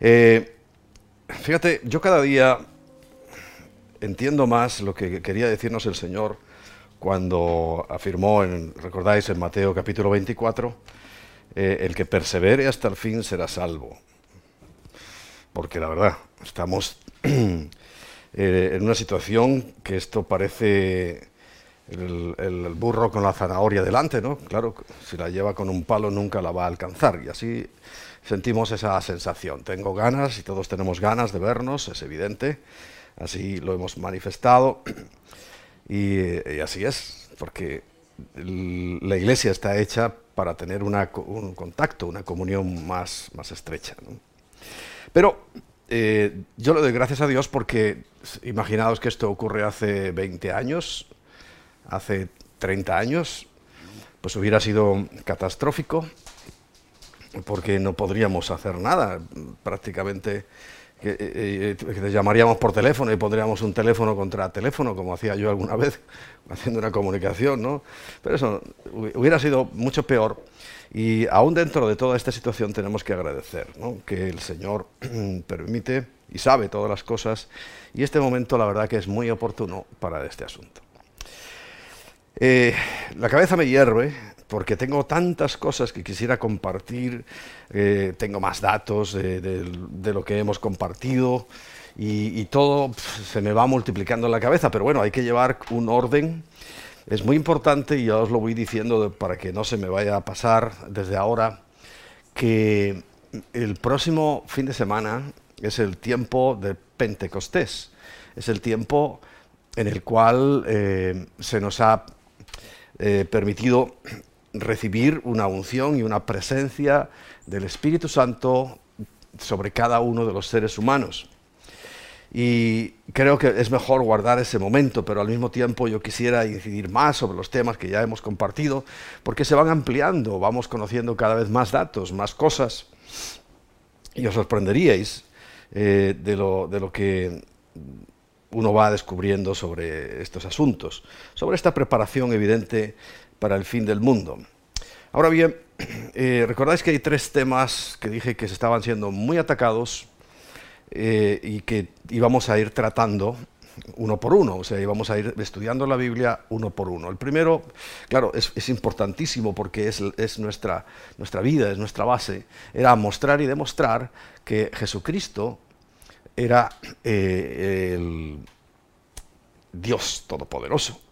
Eh, fíjate, yo cada día entiendo más lo que quería decirnos el Señor cuando afirmó, en, recordáis en Mateo capítulo 24, eh, el que persevere hasta el fin será salvo. Porque la verdad, estamos eh, en una situación que esto parece el, el, burro con la zanahoria delante, ¿no? Claro, si la lleva con un palo nunca la va a alcanzar. Y así sentimos esa sensación. Tengo ganas y todos tenemos ganas de vernos, es evidente. Así lo hemos manifestado. Y, así es, porque la iglesia está hecha para tener un contacto, una comunión más, más estrecha. Pero eh, yo le doy gracias a Dios porque imaginaos que esto ocurre hace 20 años, hace 30 años, pues hubiera sido catastrófico porque no podríamos hacer nada. Prácticamente que, eh, eh, llamaríamos por teléfono y pondríamos un teléfono contra teléfono, como hacía yo alguna vez, haciendo una comunicación, ¿no? Pero eso hubiera sido mucho peor. Y aún dentro de toda esta situación tenemos que agradecer ¿no? que el Señor permite y sabe todas las cosas. Y este momento, la verdad, que es muy oportuno para este asunto. Eh, la cabeza me hierve porque tengo tantas cosas que quisiera compartir, eh, tengo más datos de, lo que hemos compartido y, todo se me va multiplicando en la cabeza, pero bueno, hay que llevar un orden. Es muy importante, y ya os lo voy diciendo para que no se me vaya a pasar desde ahora, que el próximo fin de semana es el tiempo de Pentecostés, es el tiempo en el cual eh, se nos ha eh, permitido recibir una unción y una presencia del Espíritu Santo sobre cada uno de los seres humanos. Y creo que es mejor guardar ese momento, pero al mismo tiempo yo quisiera incidir más sobre los temas que ya hemos compartido, porque se van ampliando, vamos conociendo cada vez más datos, más cosas, y os sorprenderíais eh, de, lo, de lo que uno va descubriendo sobre estos asuntos, sobre esta preparación evidente para el fin del mundo. Ahora bien, eh, recordáis que hay tres temas que dije que se estaban siendo muy atacados eh, y que íbamos a ir tratando uno por uno, o sea, íbamos a ir estudiando la Biblia uno por uno. El primero, claro, es, importantísimo porque es, nuestra, nuestra vida, es nuestra base, era mostrar y demostrar que Jesucristo era eh, el Dios Todopoderoso.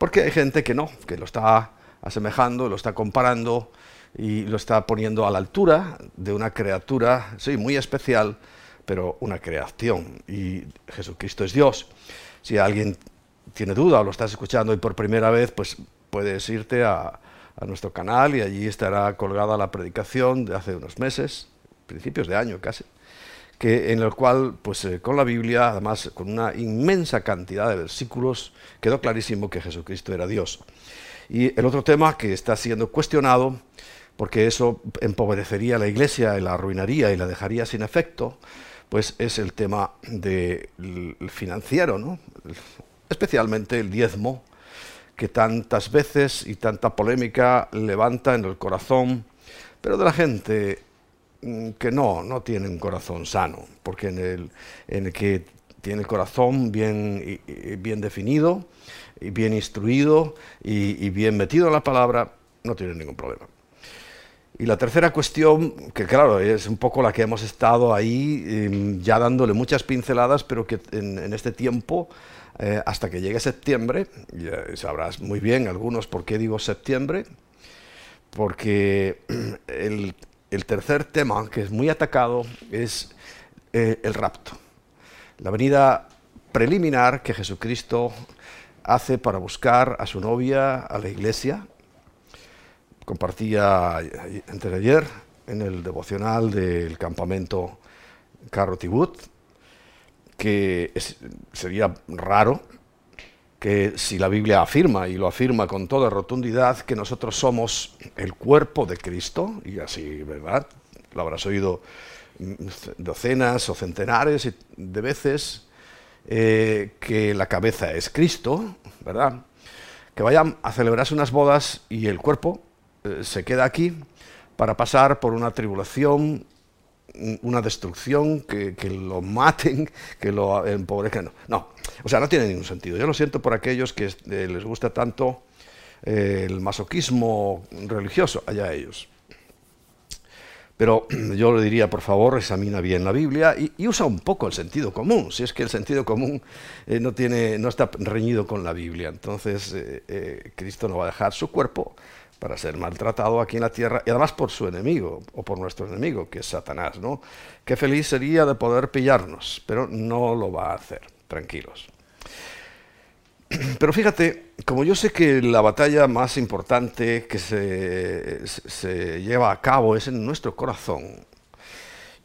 Porque hay gente que no, que lo está asemejando, lo está comparando y lo está poniendo a la altura de una criatura, sí, muy especial, pero una creación. Y Jesucristo es Dios. Si alguien tiene duda o lo estás escuchando hoy por primera vez, pues puedes irte a, a nuestro canal y allí estará colgada la predicación de hace unos meses, principios de año casi que, en el cual, pues eh, con la Biblia, además con una inmensa cantidad de versículos, quedó clarísimo que Jesucristo era Dios. Y el otro tema que está siendo cuestionado, porque eso empobrecería la iglesia y la arruinaría y la dejaría sin efecto, pues es el tema del financiero, ¿no? especialmente el diezmo, que tantas veces y tanta polémica levanta en el corazón, pero de la gente que no, no tiene un corazón sano, porque en el, en el que tiene el corazón bien, bien definido, y bien instruido y, bien metido en la palabra, no tiene ningún problema. Y la tercera cuestión, que claro, es un poco la que hemos estado ahí em, ya dándole muchas pinceladas, pero que en, este tiempo, eh, hasta que llegue septiembre, sabrás muy bien algunos por qué digo septiembre, porque el, el tercer tema, que es muy atacado, es eh, el rapto. La venida preliminar que Jesucristo hace para buscar a su novia, a la iglesia. Compartía antes de ayer en el devocional del campamento Carro Tibut, que sería raro que si la Biblia afirma, y lo afirma con toda rotundidad, que nosotros somos el cuerpo de Cristo, y así, ¿verdad? Lo habrás oído docenas o centenares de veces, eh, que la cabeza es Cristo, ¿verdad? Que vayan a celebrarse unas bodas y el cuerpo eh, se queda aquí para pasar por una tribulación una destrucción, que, lo maten, que lo empobrezcan. No, o sea, no tiene ningún sentido. Yo lo siento por aquellos que eh, les gusta tanto eh, el masoquismo religioso, allá ellos. Pero yo le diría, por favor, examina bien la Biblia y, usa un poco el sentido común, si es que el sentido común eh, no, tiene, no está reñido con la Biblia. Entonces, Cristo no va a dejar su cuerpo para ser maltratado aquí en la tierra y además por su enemigo o por nuestro enemigo, que es Satanás, ¿no? Qué feliz sería de poder pillarnos, pero no lo va a hacer, tranquilos. Pero fíjate, como yo sé que la batalla más importante que se, lleva a cabo es en nuestro corazón,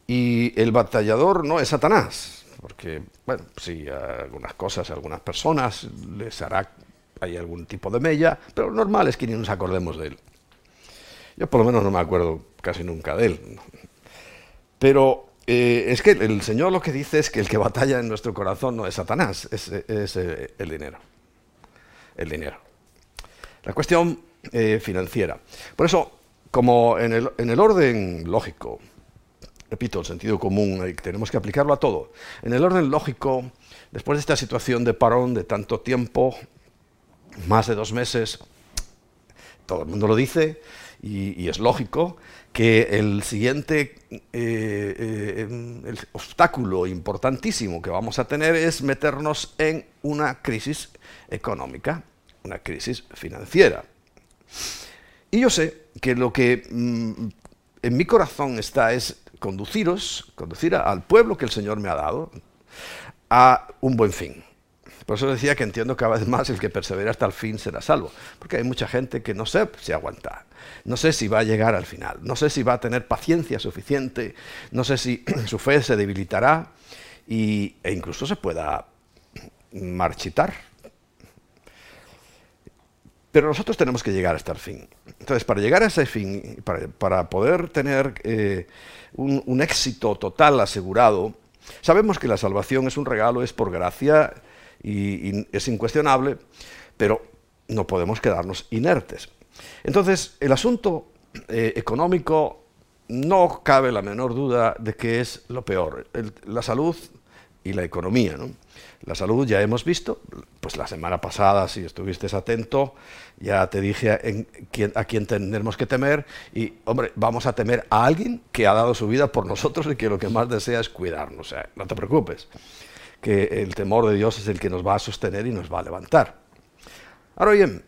y el batallador no es Satanás, porque, bueno, sí, algunas cosas, algunas personas les hará hay algún tipo de mella, pero normal es que ni nos acordemos de él. Yo por lo menos no me acuerdo casi nunca de él. Pero eh, es que el Señor lo que dice es que el que batalla en nuestro corazón no es Satanás, es, eh, el dinero. El dinero. La cuestión eh, financiera. Por eso, como en el, en el orden lógico, repito, el sentido común, tenemos que aplicarlo a todo. En el orden lógico, después de esta situación de parón de tanto tiempo, más de dos meses, todo el mundo lo dice y, es lógico, que el siguiente eh, eh, obstáculo importantísimo que vamos a tener es meternos en una crisis económica, una crisis financiera. Y yo sé que lo que mm, en mi corazón está es conduciros, conducir al pueblo que el Señor me ha dado a un buen fin. Por eso decía que entiendo cada vez más el que persevera hasta el fin será salvo. Porque hay mucha gente que no sé si aguanta, no sé si va a llegar al final, no sé si va a tener paciencia suficiente, no sé si su fe se debilitará y, e incluso se pueda marchitar. Pero nosotros tenemos que llegar hasta el fin. Entonces, para llegar a ese fin, para, poder tener eh, un éxito total asegurado, sabemos que la salvación es un regalo, es por gracia y, es incuestionable, pero no podemos quedarnos inertes. Entonces, el asunto eh, económico no cabe la menor duda de que es lo peor, la salud y la economía. La salud ya hemos visto, pues la semana pasada, si estuviste atento, ya te dije a quién tenemos que temer y, hombre, vamos a temer a alguien que ha dado su vida por nosotros y que lo que más desea es cuidarnos. O sea, no te preocupes que el temor de Dios es el que nos va a sostener y nos va a levantar. Ahora bien,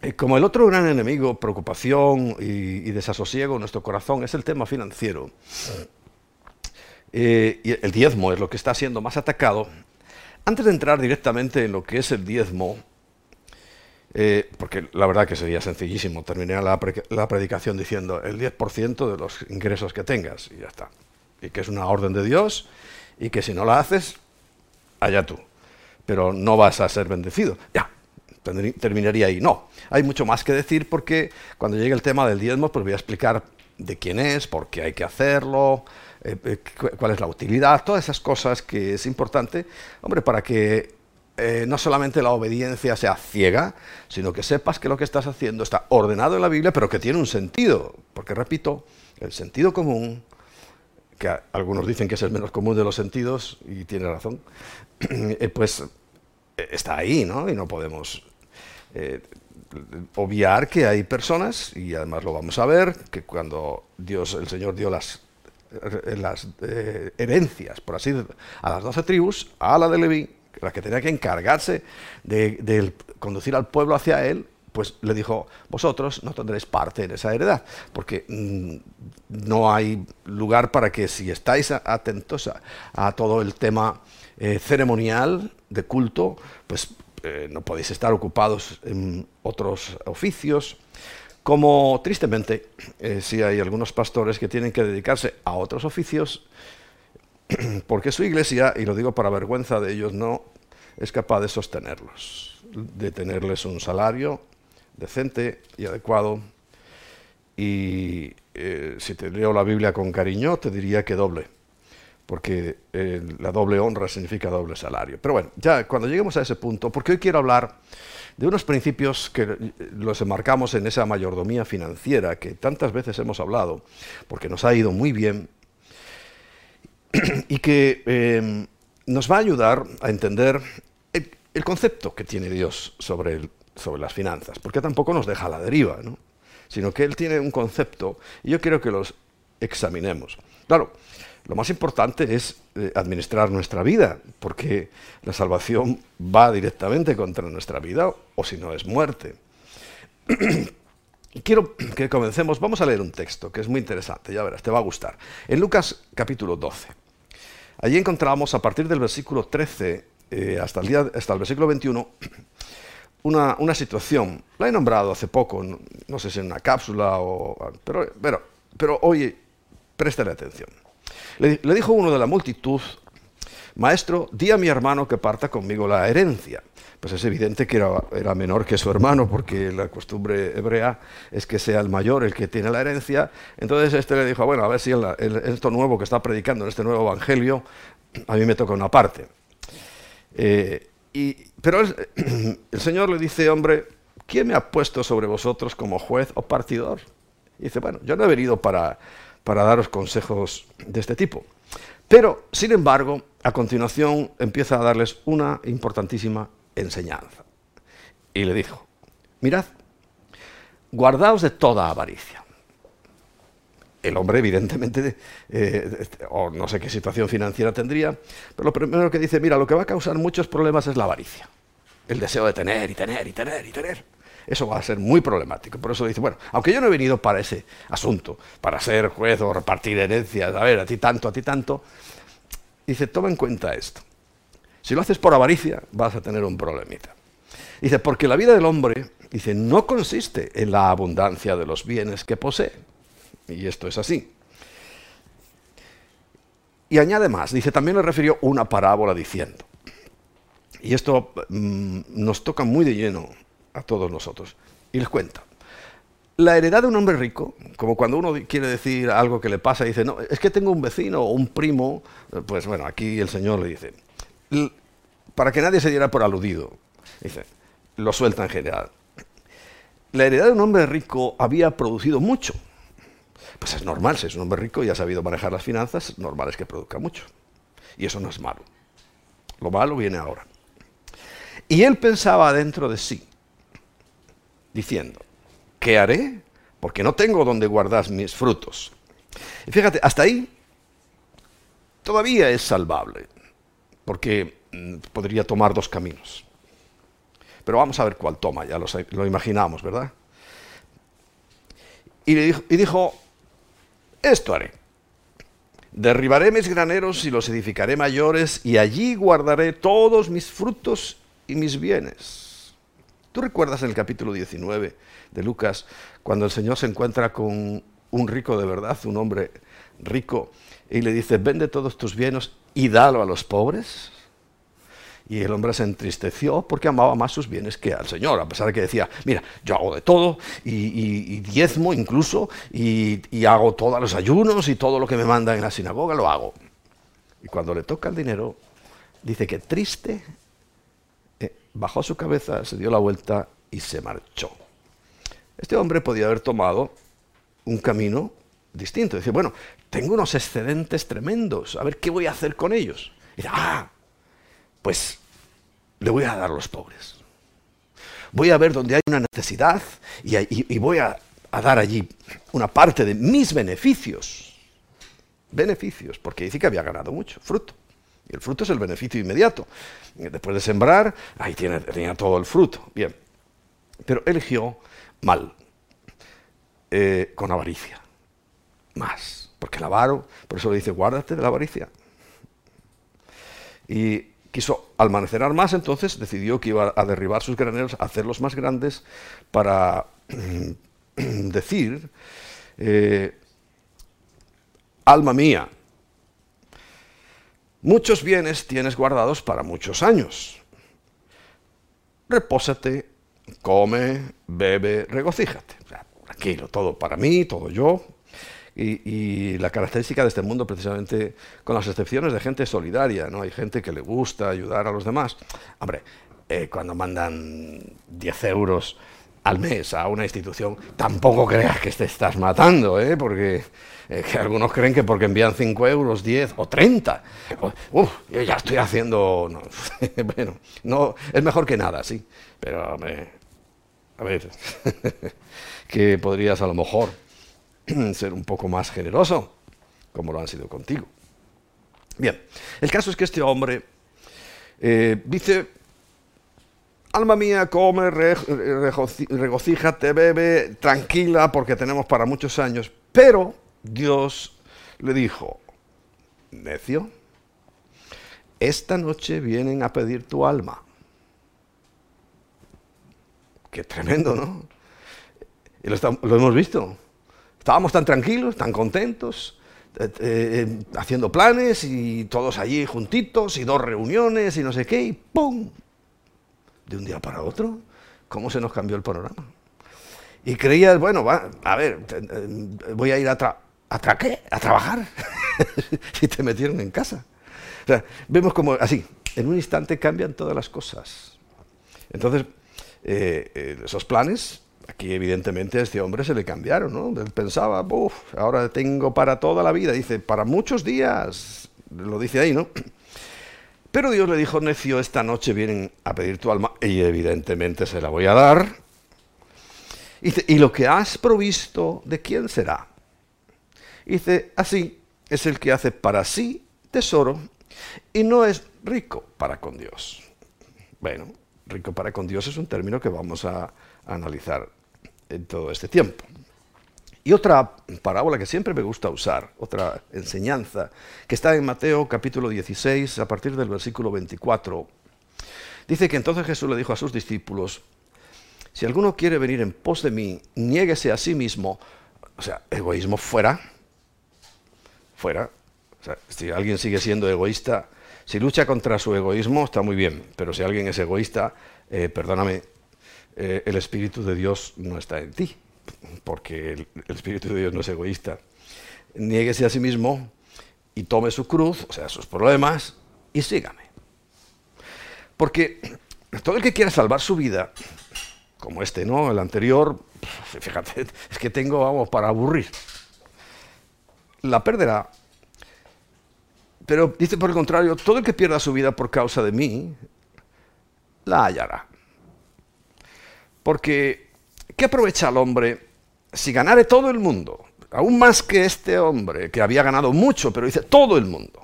eh, como el otro gran enemigo, preocupación y, desasosiego en nuestro corazón es el tema financiero, eh, y el diezmo es lo que está siendo más atacado, antes de entrar directamente en lo que es el diezmo, eh, porque la verdad que sería sencillísimo, terminar la, la, predicación diciendo el 10% de los ingresos que tengas y ya está. Y que es una orden de Dios y que si no la haces, allá tú. Pero no vas a ser bendecido. Ya, terminaría ahí. No, hay mucho más que decir porque cuando llegue el tema del diezmo, pues voy a explicar de quién es, por qué hay que hacerlo, eh, eh, cuál es la utilidad, todas esas cosas que es importante, hombre, para que eh, no solamente la obediencia sea ciega, sino que sepas que lo que estás haciendo está ordenado en la Biblia, pero que tiene un sentido. Porque, repito, el sentido común que algunos dicen que es el menos común de los sentidos, y tiene razón, eh, pues eh, está ahí, ¿no? Y no podemos eh, obviar que hay personas, y además lo vamos a ver, que cuando Dios, el Señor dio las, herencias, por así decirlo, a las doce tribus, a la de Leví, la que tenía que encargarse de conducir al pueblo hacia él, pues le dijo, vosotros no tendréis parte en esa heredad, porque mm, no hay lugar para que si estáis atentos a, todo el tema eh, ceremonial de culto, pues eh, no podéis estar ocupados en otros oficios, como tristemente eh, si hay algunos pastores que tienen que dedicarse a otros oficios, porque su iglesia, y lo digo para vergüenza de ellos, no es capaz de sostenerlos, de tenerles un salario decente y adecuado. Y eh, si te leo la Biblia con cariño, te diría que doble, porque eh, la doble honra significa doble salario. Pero bueno, ya cuando lleguemos a ese punto, porque hoy quiero hablar de unos principios que los enmarcamos en esa mayordomía financiera que tantas veces hemos hablado, porque nos ha ido muy bien, y que em, nos va a ayudar a entender el, concepto que tiene Dios sobre, sobre las finanzas, porque tampoco nos deja a la deriva, ¿no? sino que Él tiene un concepto y yo quiero que los examinemos. Claro, lo más importante es eh, administrar nuestra vida, porque la salvación va directamente contra nuestra vida, o si no es muerte. Quiero que comencemos, vamos a leer un texto que es muy interesante, ya verás, te va a gustar. En Lucas capítulo 12. Allí encontramos a partir del versículo 13 eh, hasta, el día, hasta el versículo 21 una, una, situación. La he nombrado hace poco, no, sé si en una cápsula o... Pero, pero, pero oye, préstale atención. Le, dijo uno de la multitud, Maestro, di a mi hermano que parta conmigo la herencia. Pues es evidente que era, menor que su hermano, porque la costumbre hebrea es que sea el mayor el que tiene la herencia. Entonces este le dijo, bueno, a ver si esto nuevo que está predicando, en este nuevo evangelio, a mí me toca una parte. Eh, y, pero el Señor le dice, hombre, ¿quién me ha puesto sobre vosotros como juez o partidor? Y dice, bueno, yo no he venido para para daros consejos de este tipo. Pero, sin embargo, a continuación empieza a darles una importantísima enseñanza. Y le dijo, mirad, guardaos de toda avaricia. El hombre, evidentemente, eh, o no sé qué situación financiera tendría, pero lo primero que dice, mira, lo que va a causar muchos problemas es la avaricia. El deseo de tener y tener y tener y tener. Eso va a ser muy problemático. Por eso dice, bueno, aunque yo no he venido para ese asunto, para ser juez o repartir herencias, a ver, a ti tanto, a ti tanto, dice, toma en cuenta esto. Si lo haces por avaricia, vas a tener un problemita. Dice, porque la vida del hombre, dice, no consiste en la abundancia de los bienes que posee. Y esto es así. Y añade más, dice, también le refirió una parábola diciendo, y esto mm, nos toca muy de lleno a todos nosotros. Y les cuenta. La heredad de un hombre rico, como cuando uno quiere decir algo que le pasa y dice, no, es que tengo un vecino o un primo, pues bueno, aquí el Señor le dice, para que nadie se diera por aludido, dice, lo suelta en general. La heredad de un hombre rico había producido mucho. Pues es normal, si es un hombre rico y ha sabido manejar las finanzas, normal es que produzca mucho. Y eso no es malo. Lo malo viene ahora. Y él pensaba dentro de sí, diciendo, ¿qué haré? Porque no tengo donde guardar mis frutos. Y fíjate, hasta ahí todavía es salvable, porque mm, podría tomar dos caminos. Pero vamos a ver cuál toma, ya lo, imaginamos, ¿verdad? Y, dijo, y dijo, esto haré. Derribaré mis graneros y los edificaré mayores, y allí guardaré todos mis frutos y mis bienes ¿Tú recuerdas en el capítulo 19 de Lucas cuando el Señor se encuentra con un rico de verdad, un hombre rico, y le dice, vende todos tus bienes y dalo a los pobres? Y el hombre se entristeció porque amaba más sus bienes que al Señor, a pesar de que decía, mira, yo hago de todo, y, diezmo incluso, y, hago todos los ayunos y todo lo que me manda en la sinagoga lo hago. Y cuando le toca el dinero, dice que triste bajó su cabeza, se dio la vuelta y se marchó. Este hombre podía haber tomado un camino distinto. Dice, bueno, tengo unos excedentes tremendos, a ver qué voy a hacer con ellos. Y dice, ah, pues le voy a dar a los pobres. Voy a ver dónde hay una necesidad y, voy a, a dar allí una parte de mis beneficios. Beneficios, porque dice que había ganado mucho, fruto. Y el fruto es el beneficio inmediato. Después de sembrar, ahí tiene, tenía todo el fruto. Bien. Pero eligió mal, eh, con avaricia. Más. Porque el avaro, por eso le dice, guárdate de la avaricia. Y quiso almacenar más, entonces decidió que iba a derribar sus graneros, hacerlos más grandes, para decir, eh, alma mía, Muchos bienes tienes guardados para muchos años. Repósate, come, bebe, regocíjate. tranquilo, todo para mí, todo yo. Y, la característica de este mundo, precisamente, con las excepciones de gente solidaria, ¿no? Hay gente que le gusta ayudar a los demás. Hombre, eh, cuando mandan 10 euros al mes a una institución, tampoco creas que te estás matando, ¿eh? porque eh, algunos creen que porque envían 5 euros, 10 o 30, uff, yo ya estoy haciendo... bueno, no, es mejor que nada, sí, pero a ver, que podrías a lo mejor ser un poco más generoso, como lo han sido contigo. Bien, el caso es que este hombre eh, dice, alma mía, come, regocíjate, bebe, tranquila, porque tenemos para muchos años. Pero Dios le dijo, necio, esta noche vienen a pedir tu alma. Qué tremendo, ¿no? Lo hemos visto. Estábamos tan tranquilos, tan contentos, eh, eh, haciendo planes y todos allí juntitos y dos reuniones y no sé qué, y ¡pum! De un día para otro, ¿cómo se nos cambió el panorama? Y creías, bueno, va, a ver, eh, voy a ir a, ¿a, qué? ¿A trabajar? y te metieron en casa. Vemos como así, en un instante cambian todas las cosas. Entonces, esos planes Aquí evidentemente a este hombre se le cambiaron, ¿no? Él pensaba, uff, ahora tengo para toda la vida. Dice, para muchos días, lo dice ahí, ¿no? Pero Dios le dijo, necio, esta noche vienen a pedir tu alma y evidentemente se la voy a dar. Dice, ¿y lo que has provisto de quién será? Dice, así es el que hace para sí tesoro y no es rico para con Dios. Bueno, rico para con Dios es un término que vamos a analizar en todo este tiempo. Y otra parábola que siempre me gusta usar, otra enseñanza, que está en Mateo capítulo 16, a partir del versículo 24, dice que entonces Jesús le dijo a sus discípulos, si alguno quiere venir en pos de mí, niéguese a sí mismo, o sea, egoísmo fuera, fuera, o sea, si alguien sigue siendo egoísta, si lucha contra su egoísmo, está muy bien, pero si alguien es egoísta, eh, perdóname, eh, el Espíritu de Dios no está en ti, porque el, Espíritu de Dios no es egoísta. Niéguese a sí mismo y tome su cruz, o sea, sus problemas, y sígame. Porque todo el que quiera salvar su vida, como este, ¿no? El anterior, fíjate, es que tengo, vamos, para aburrir. La perderá. Pero dice por el contrario, todo el que pierda su vida por causa de mí, la hallará. Porque, ¿qué aprovecha el hombre si ganare todo el mundo? Aún más que este hombre, que había ganado mucho, pero dice todo el mundo.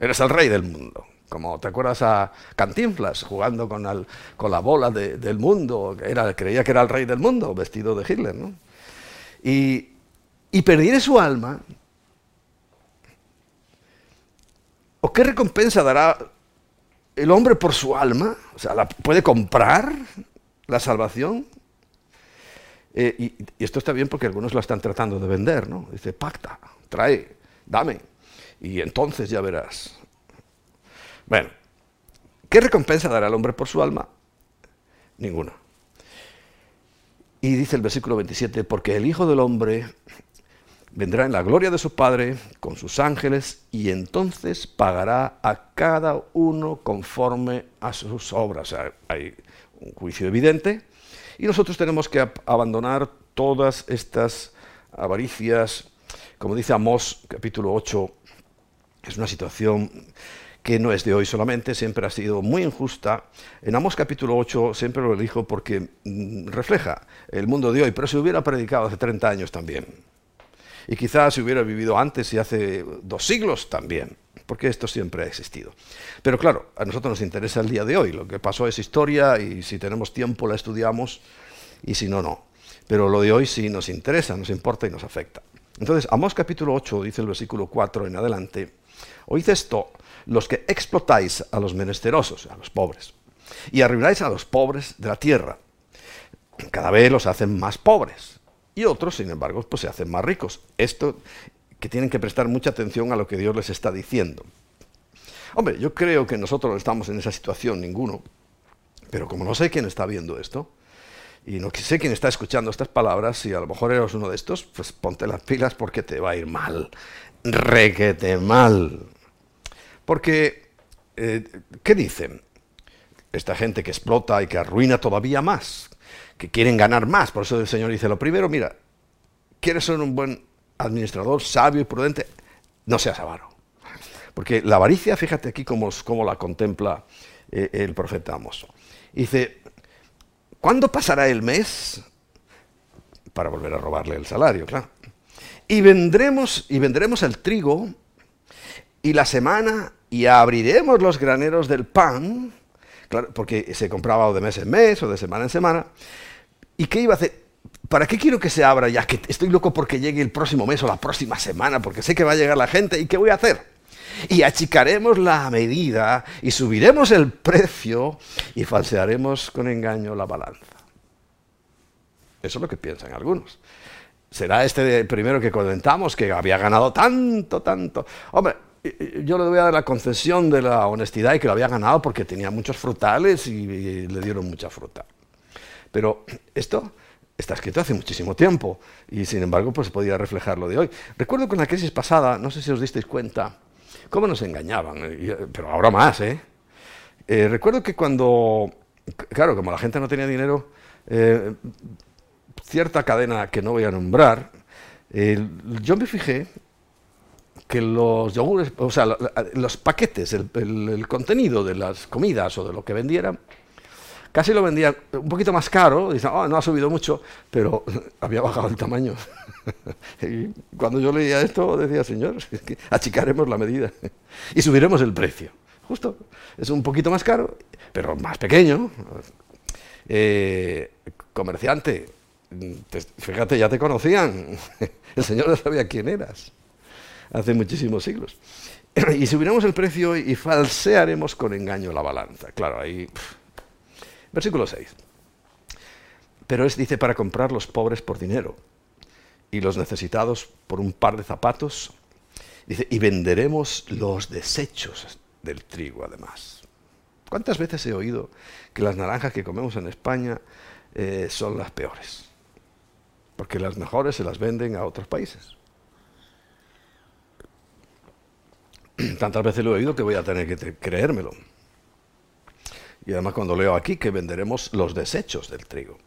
Eres el rey del mundo. Como te acuerdas a Cantinflas jugando con, la bola del mundo, era, creía que era el rey del mundo, vestido de Hitler, ¿no? Y, y perdiere su alma, ¿o qué recompensa dará el hombre por su alma? O sea, ¿la puede comprar? La salvación. Eh, y, esto está bien porque algunos la están tratando de vender, ¿no? Dice, pacta, trae, dame. Y entonces ya verás. Bueno, ¿qué recompensa dará el hombre por su alma? Ninguna. Y dice el versículo 27, porque el Hijo del Hombre vendrá en la gloria de su Padre con sus ángeles y entonces pagará a cada uno conforme a sus obras. O sea, hay un juicio evidente, y nosotros tenemos que abandonar todas estas avaricias, como dice Amós capítulo 8, es una situación que no es de hoy solamente, siempre ha sido muy injusta. En Amós capítulo 8 siempre lo elijo porque mm, refleja el mundo de hoy, pero se hubiera predicado hace 30 años también. Y quizás se hubiera vivido antes y hace dos siglos también porque esto siempre ha existido. Pero claro, a nosotros nos interesa el día de hoy, lo que pasó es historia y si tenemos tiempo la estudiamos y si no, no. Pero lo de hoy sí nos interesa, nos importa y nos afecta. Entonces, Amós capítulo 8 dice el versículo 4 en adelante, oíd esto, los que explotáis a los menesterosos, a los pobres, y arruináis a los pobres de la tierra. Cada vez los hacen más pobres y otros, sin embargo, pues se hacen más ricos. Esto que tienen que prestar mucha atención a lo que Dios les está diciendo. Hombre, yo creo que nosotros no estamos en esa situación, ninguno, pero como no sé quién está viendo esto, y no sé quién está escuchando estas palabras, y a lo mejor eres uno de estos, pues ponte las pilas porque te va a ir mal, requete mal. Porque, eh, ¿qué dicen? Esta gente que explota y que arruina todavía más, que quieren ganar más. Por eso el Señor dice, lo primero, mira, quieres ser un buen administrador, sabio y prudente, no seas avaro. Porque la avaricia, fíjate aquí cómo, cómo la contempla eh, el profeta Amos. Dice, ¿cuándo pasará el mes? Para volver a robarle el salario, claro. Y vendremos, y vendremos el trigo y la semana y abriremos los graneros del pan, porque se compraba o de mes en mes o de semana en semana. ¿Y qué iba a hacer? ¿Para qué quiero que se abra ya? Que estoy loco porque llegue el próximo mes o la próxima semana, porque sé que va a llegar la gente. ¿Y qué voy a hacer? Y achicaremos la medida y subiremos el precio y falsearemos con engaño la balanza. Eso es lo que piensan algunos. ¿Será este primero que comentamos que había ganado tanto, tanto? Hombre, yo le voy a dar la concesión de la honestidad y que lo había ganado porque tenía muchos frutales y, le dieron mucha fruta. Pero esto está escrito hace muchísimo tiempo y sin embargo pues podía reflejar lo de hoy. Recuerdo que en la crisis pasada, no sé si os disteis cuenta, cómo nos engañaban, pero ahora más, ¿eh? eh recuerdo que cuando, claro, como la gente no tenía dinero, eh, cierta cadena que no voy a nombrar, yo me fijé que los yogures, o sea, los paquetes, el, contenido de las comidas o de lo que vendieran, casi lo vendían un poquito más caro, dicen, oh, no ha subido mucho, pero había bajado el tamaño. y cuando yo leía esto, decía, señor, achicaremos la medida y subiremos el precio. Justo, es un poquito más caro, pero más pequeño. Eh, comerciante, fíjate, ya te conocían, el señor ya sabía quién eras hace muchísimos siglos. y subiremos el precio y falsearemos con engaño la balanza. Claro, ahí... Versículo 6. Pero es, dice, para comprar los pobres por dinero y los necesitados por un par de zapatos. Dice, y venderemos los desechos del trigo además. ¿Cuántas veces he oído que las naranjas que comemos en España eh, son las peores? Porque las mejores se las venden a otros países. Tantas veces lo he oído que voy a tener que creérmelo. Y además cuando leo aquí que venderemos los desechos del trigo.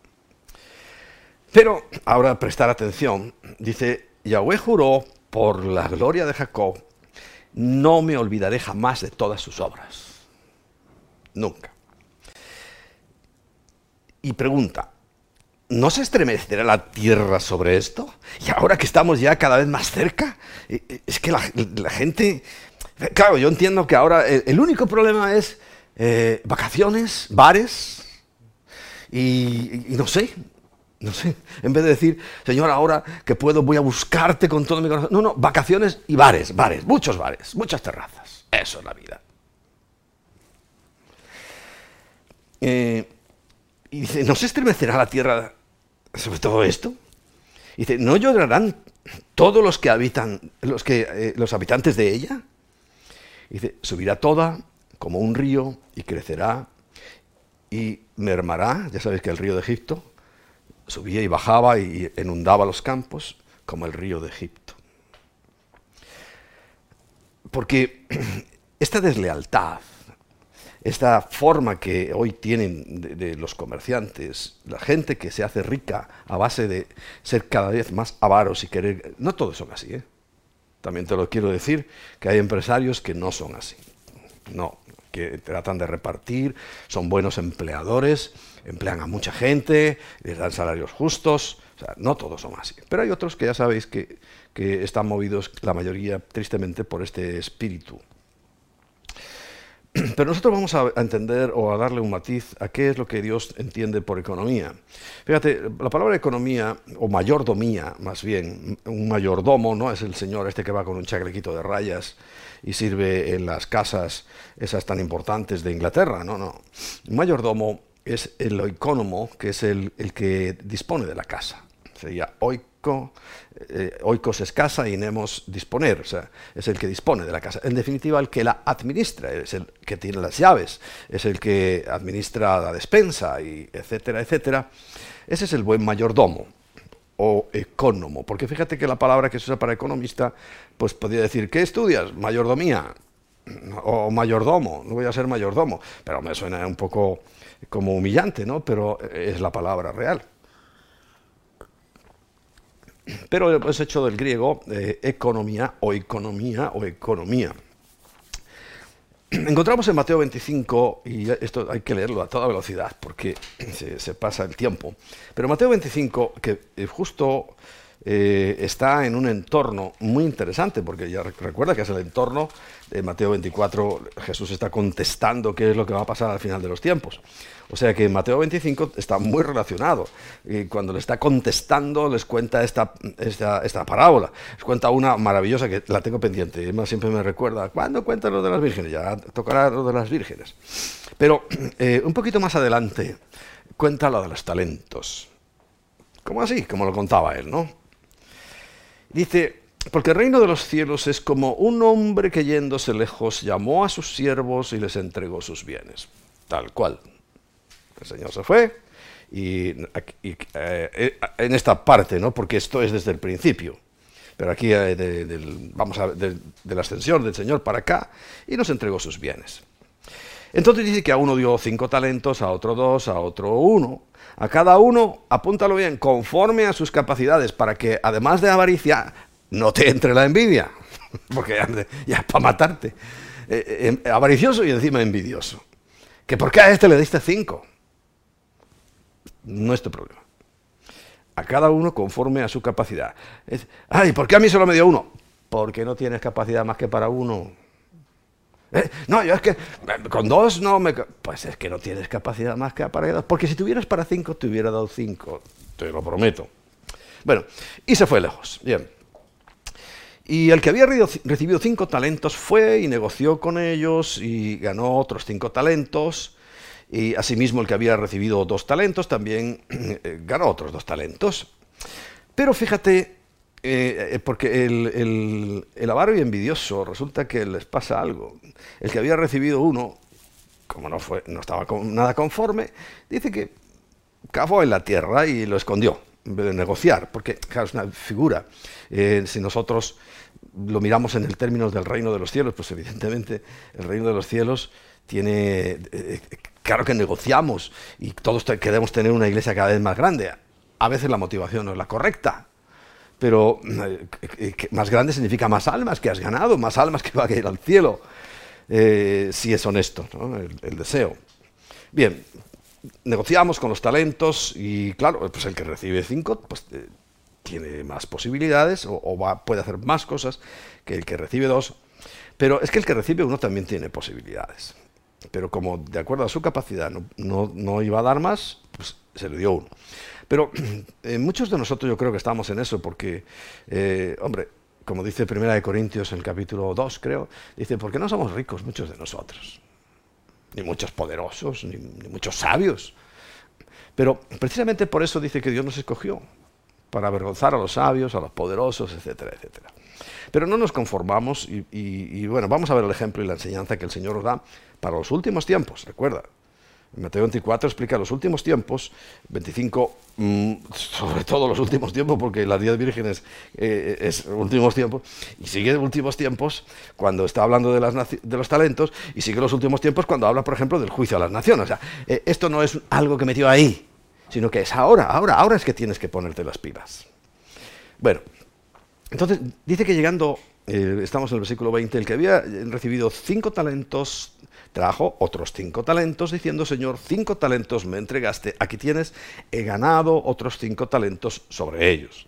Pero ahora prestar atención, dice, Yahweh juró por la gloria de Jacob, no me olvidaré jamás de todas sus obras. Nunca. Y pregunta, ¿no se estremecerá la tierra sobre esto? Y ahora que estamos ya cada vez más cerca, eh, eh, es que la, la gente Claro, yo entiendo que ahora el, único problema es eh, vacaciones, bares, y, no sé, no sé, en vez de decir, Señor, ahora que puedo voy a buscarte con todo mi corazón. No, no, vacaciones y bares, bares, muchos bares, muchas terrazas. Eso es la vida. Eh, y dice, ¿no se estremecerá la tierra sobre todo esto? Y dice, ¿no llorarán todos los que habitan, los, que, eh, los habitantes de ella? Dice, subirá toda como un río y crecerá y mermará, ya sabéis que el río de Egipto subía y bajaba y inundaba los campos como el río de Egipto. Porque esta deslealtad, esta forma que hoy tienen de, los comerciantes, la gente que se hace rica a base de ser cada vez más avaros y querer... No todos son así, ¿eh? También te lo quiero decir, que hay empresarios que no son así. No, que tratan de repartir, son buenos empleadores, emplean a mucha gente, les dan salarios justos. No todos son así. Pero hay otros que ya sabéis que, que están movidos, la mayoría, tristemente, por este espíritu pero nosotros vamos a entender o a darle un matiz a qué es lo que Dios entiende por economía. Fíjate, la palabra economía, o mayordomía más bien, un mayordomo, ¿no? Es el señor este que va con un chaclequito de rayas y sirve en las casas esas tan importantes de Inglaterra, no, no. Un mayordomo es el oicónomo, que es el, el que dispone de la casa. Sería oico, eh, oikos es casa y nemos disponer, o sea, es el que dispone de la casa. En definitiva, el que la administra, es el que tiene las llaves, es el que administra la despensa, y etcétera, etcétera. Ese es el buen mayordomo o ecónomo, porque fíjate que la palabra que se usa para economista, pues podría decir, ¿qué estudias? Mayordomía. o mayordomo, no voy a ser mayordomo, pero me suena un poco como humillante, ¿no? Pero es la palabra real. Pero es hecho del griego eh, economía o economía o economía. Encontramos en Mateo 25, y esto hay que leerlo a toda velocidad porque se, pasa el tiempo, pero Mateo 25, que eh, justo eh, está en un entorno muy interesante, porque ya recuerda que es el entorno de Mateo 24, Jesús está contestando qué es lo que va a pasar al final de los tiempos. O sea que Mateo 25 está muy relacionado. Y cuando le está contestando, les cuenta esta, esta, parábola. Les cuenta una maravillosa que la tengo pendiente. Emma siempre me recuerda, ¿cuándo cuenta lo de las vírgenes? Ya tocará lo de las vírgenes. Pero eh, un poquito más adelante, cuenta lo de los talentos. ¿Cómo así? Como lo contaba él, ¿no? Dice, porque el reino de los cielos es como un hombre que yéndose lejos llamó a sus siervos y les entregó sus bienes. Tal cual. El Señor se fue y, eh, en esta parte, ¿no? porque esto es desde el principio. Pero aquí eh, vamos a de, de la ascensión del Señor para acá y nos entregó sus bienes. Entonces dice que a uno dio cinco talentos, a otro dos, a otro uno. A cada uno, apúntalo bien, conforme a sus capacidades, para que además de avaricia, no te entre la envidia, porque ya, es para matarte. Eh, avaricioso y encima envidioso. Que por qué a este le diste cinco no es tu problema. A cada uno conforme a su capacidad. Ay, ¿por qué a mí solo me dio uno? Porque no tienes capacidad más que para uno. ¿Eh? No, yo es que con dos no me... Pues es que no tienes capacidad más que para dos. Porque si tuvieras para cinco, te hubiera dado cinco. Te lo prometo. Bueno, y se fue lejos. Bien. Y el que había recibido cinco talentos fue y negoció con ellos y ganó otros cinco talentos. Y asimismo el que había recibido dos talentos también eh, ganó otros dos talentos. Pero fíjate, eh, eh, porque el, avaro y envidioso resulta que les pasa algo. El que había recibido uno, como no, fue, no estaba con, nada conforme, dice que cavó en la tierra y lo escondió, de negociar, porque claro, es una figura. si nosotros lo miramos en el término del reino de los cielos, pues evidentemente el reino de los cielos tiene Claro que negociamos y todos queremos tener una iglesia cada vez más grande. A veces la motivación no es la correcta, pero eh, más grande significa más almas que has ganado, más almas que van a ir al cielo, eh, si es honesto el, deseo. Bien, negociamos con los talentos y claro, pues el que recibe cinco pues, eh, tiene más posibilidades o, puede hacer más cosas que el que recibe dos, pero es que el que recibe uno también tiene posibilidades. Pero como de acuerdo a su capacidad no, iba a dar más, pues se le dio uno. Pero eh, muchos de nosotros yo creo que estamos en eso, porque, eh, hombre, como dice Primera de Corintios en el capítulo 2, creo, dice, porque no somos ricos muchos de nosotros, ni muchos poderosos, ni, ni muchos sabios. Pero precisamente por eso dice que Dios nos escogió, para avergonzar a los sabios, a los poderosos, etcétera, etcétera. Pero no nos conformamos y, bueno, vamos a ver el ejemplo y la enseñanza que el Señor nos da para los últimos tiempos, recuerda. Mateo 24 explica los últimos tiempos, 25 mm, sobre todo los últimos tiempos, porque las 10 vírgenes eh, es últimos tiempos, y sigue últimos tiempos cuando está hablando de, las de, los talentos, y sigue los últimos tiempos cuando habla, por ejemplo, del juicio a las naciones. O sea, eh, esto no es algo que metió ahí, sino que es ahora, ahora, ahora es que tienes que ponerte las pilas. Bueno, entonces, dice que llegando, eh, estamos en el versículo 20, el que había recibido cinco talentos trajo otros cinco talentos, diciendo, Señor, cinco talentos me entregaste, aquí tienes, he ganado otros cinco talentos sobre ellos.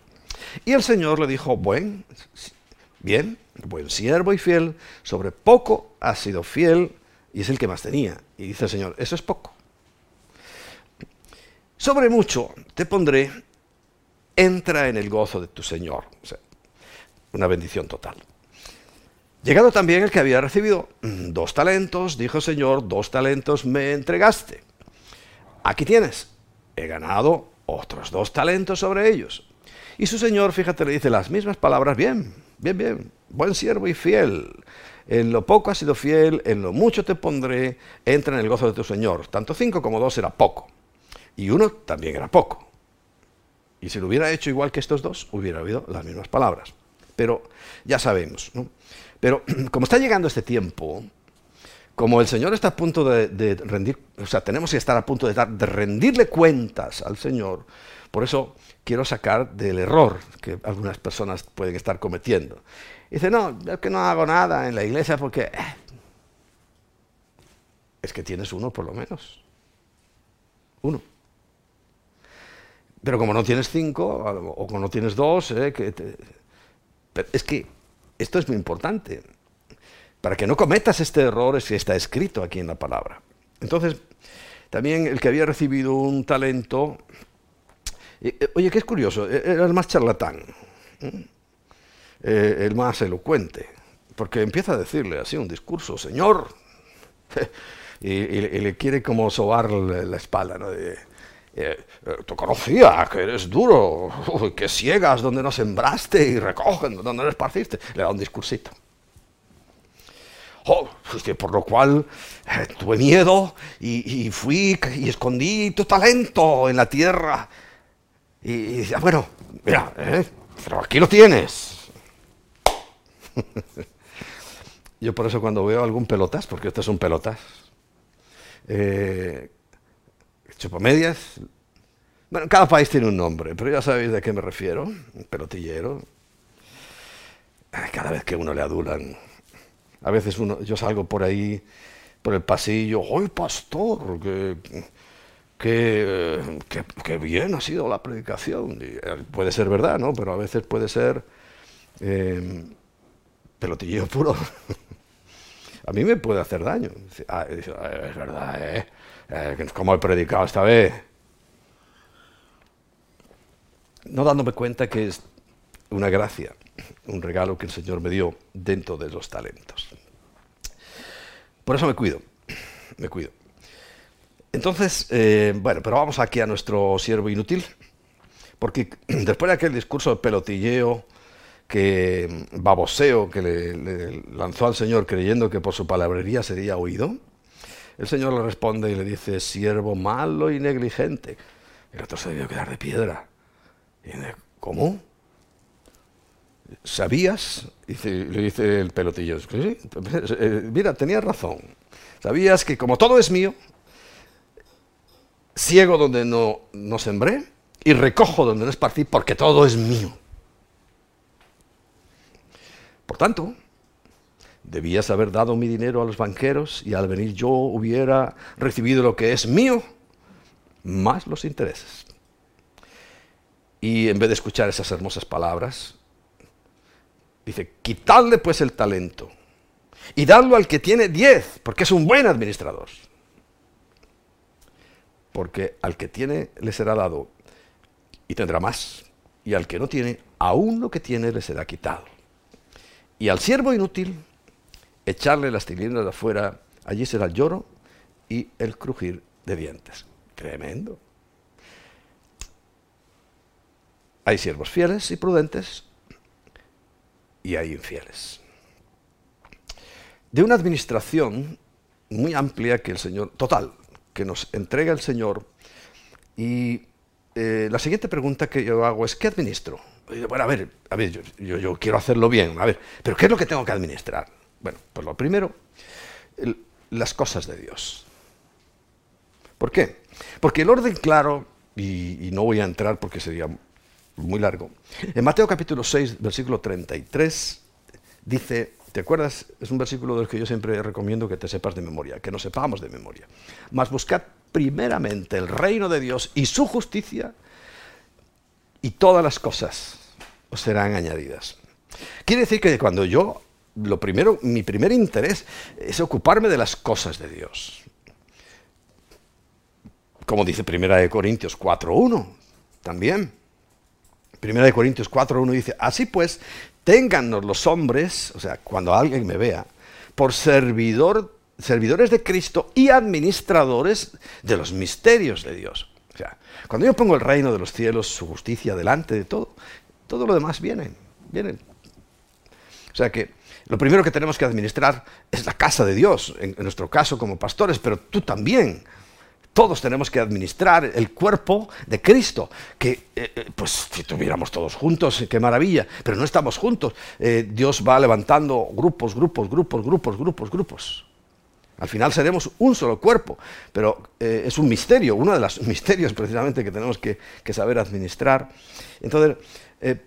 Y el Señor le dijo, buen, bien, buen siervo y fiel, sobre poco has sido fiel, y es el que más tenía. Y dice el Señor, eso es poco. Sobre mucho te pondré, entra en el gozo de tu Señor una bendición total. Llegado también el que había recibido mm, dos talentos, dijo Señor, dos talentos me entregaste. Aquí tienes, he ganado otros dos talentos sobre ellos. Y su Señor, fíjate, le dice las mismas palabras, bien, bien, bien, buen siervo y fiel. En lo poco has sido fiel, en lo mucho te pondré, entra en el gozo de tu Señor. Tanto cinco como dos era poco. Y uno también era poco. Y si lo hubiera hecho igual que estos dos, hubiera habido las mismas palabras. pero ya sabemos. Pero como está llegando este tiempo, como el Señor está a punto de, rendir, o sea, tenemos que estar a punto de, rendirle cuentas al Señor, por eso quiero sacar del error que algunas personas pueden estar cometiendo. Dice, no, es que no hago nada en la iglesia porque... Eh, es que tienes uno por lo menos. Uno. Pero como no tienes cinco, o como no tienes dos, eh, es que esto es muy importante. Para que no cometas este error es que está escrito aquí en la palabra. Entonces, también el que había recibido un talento, eh, eh, oye, qué es curioso, e-, era el más charlatán, el más elocuente, porque empieza a decirle así un discurso, Señor, y, le quiere como sobar la, espalda, ¿no? Eh, eh, te conocía, que eres duro, que ciegas donde no sembraste y recogen donde no esparciste. Le da un discursito. Oh, por lo cual eh, tuve miedo y, fui y escondí tu talento en la tierra. Y, y bueno, mira, pero aquí lo tienes. Yo por eso cuando veo algún pelotas, porque este es un pelotas, eh, medias Bueno, cada país tiene un nombre, pero ya sabéis de qué me refiero. Un pelotillero. Cada vez que uno le adulan. A veces uno, yo salgo por ahí, por el pasillo, ¡ay, pastor! ¡Qué, bien ha sido la predicación! Eh, puede ser verdad, ¿no? Pero a veces puede ser eh, pelotillero puro. a mí me puede hacer daño. Ah, es verdad, ¿eh? Eh ¿Cómo he predicado esta vez? No dándome cuenta que es una gracia, un regalo que el Señor me dio dentro de los talentos. Por eso me cuido, me cuido. Entonces, eh, bueno, pero vamos aquí a nuestro siervo inútil, porque después de aquel discurso de pelotilleo, que baboseo que le, lanzó al Señor creyendo que por su palabrería sería oído, el Señor le responde y le dice, siervo malo y negligente. El otro se debió quedar de piedra. Y dice, ¿cómo? ¿Sabías? le dice el pelotillo, sí, eh, mira, tenías razón. ¿Sabías que como todo es mío, ciego donde no, no sembré y recojo donde no esparcí porque todo es mío? Por tanto, debías haber dado mi dinero a los banqueros y al venir yo hubiera recibido lo que es mío, más los intereses. Y en vez de escuchar esas hermosas palabras, dice, quitadle pues el talento y dadlo al que tiene diez, porque es un buen administrador. Porque al que tiene le será dado y tendrá más, y al que no tiene, aún lo que tiene le será quitado. Y al siervo inútil, echarle las tiliendas de afuera, allí será el lloro y el crujir de dientes. Tremendo. Hay siervos fieles y prudentes y hay infieles. De una administración muy amplia que el Señor, total, que nos entrega el Señor. Y eh, la siguiente pregunta que yo hago es, ¿qué administro? bueno, a ver, a ver yo, quiero hacerlo bien, a ver, pero ¿qué es lo que tengo que administrar? Bueno, pues lo primero, las cosas de Dios. ¿Por qué? Porque el orden claro, y, no voy a entrar porque sería muy largo, en Mateo capítulo 6, versículo 33, dice, ¿te acuerdas? Es un versículo del que yo siempre recomiendo que te sepas de memoria, que no sepamos de memoria. Mas buscad primeramente el reino de Dios y su justicia, y todas las cosas os serán añadidas. Quiere decir que cuando yo, lo primero, mi primer interés es ocuparme de las cosas de Dios. Como dice Primera de Corintios 4.1, también. Primera de Corintios 4.1 dice, así pues, téngannos los hombres, o sea, cuando alguien me vea, por servidor, servidores de Cristo y administradores de los misterios de Dios. O sea, cuando yo pongo el reino de los cielos, su justicia delante de todo, todo lo demás viene, viene. O sea que lo primero que tenemos que administrar es la casa de Dios, en, nuestro caso como pastores, pero tú también todos tenemos que administrar el cuerpo de Cristo, que eh, eh, pues si tuviéramos todos juntos, qué maravilla, pero no estamos juntos. Eh, Dios va levantando grupos, grupos, grupos, grupos, grupos, grupos. Al final seremos un solo cuerpo, pero es un misterio, uno de los misterios precisamente que tenemos que, que saber administrar. Entonces,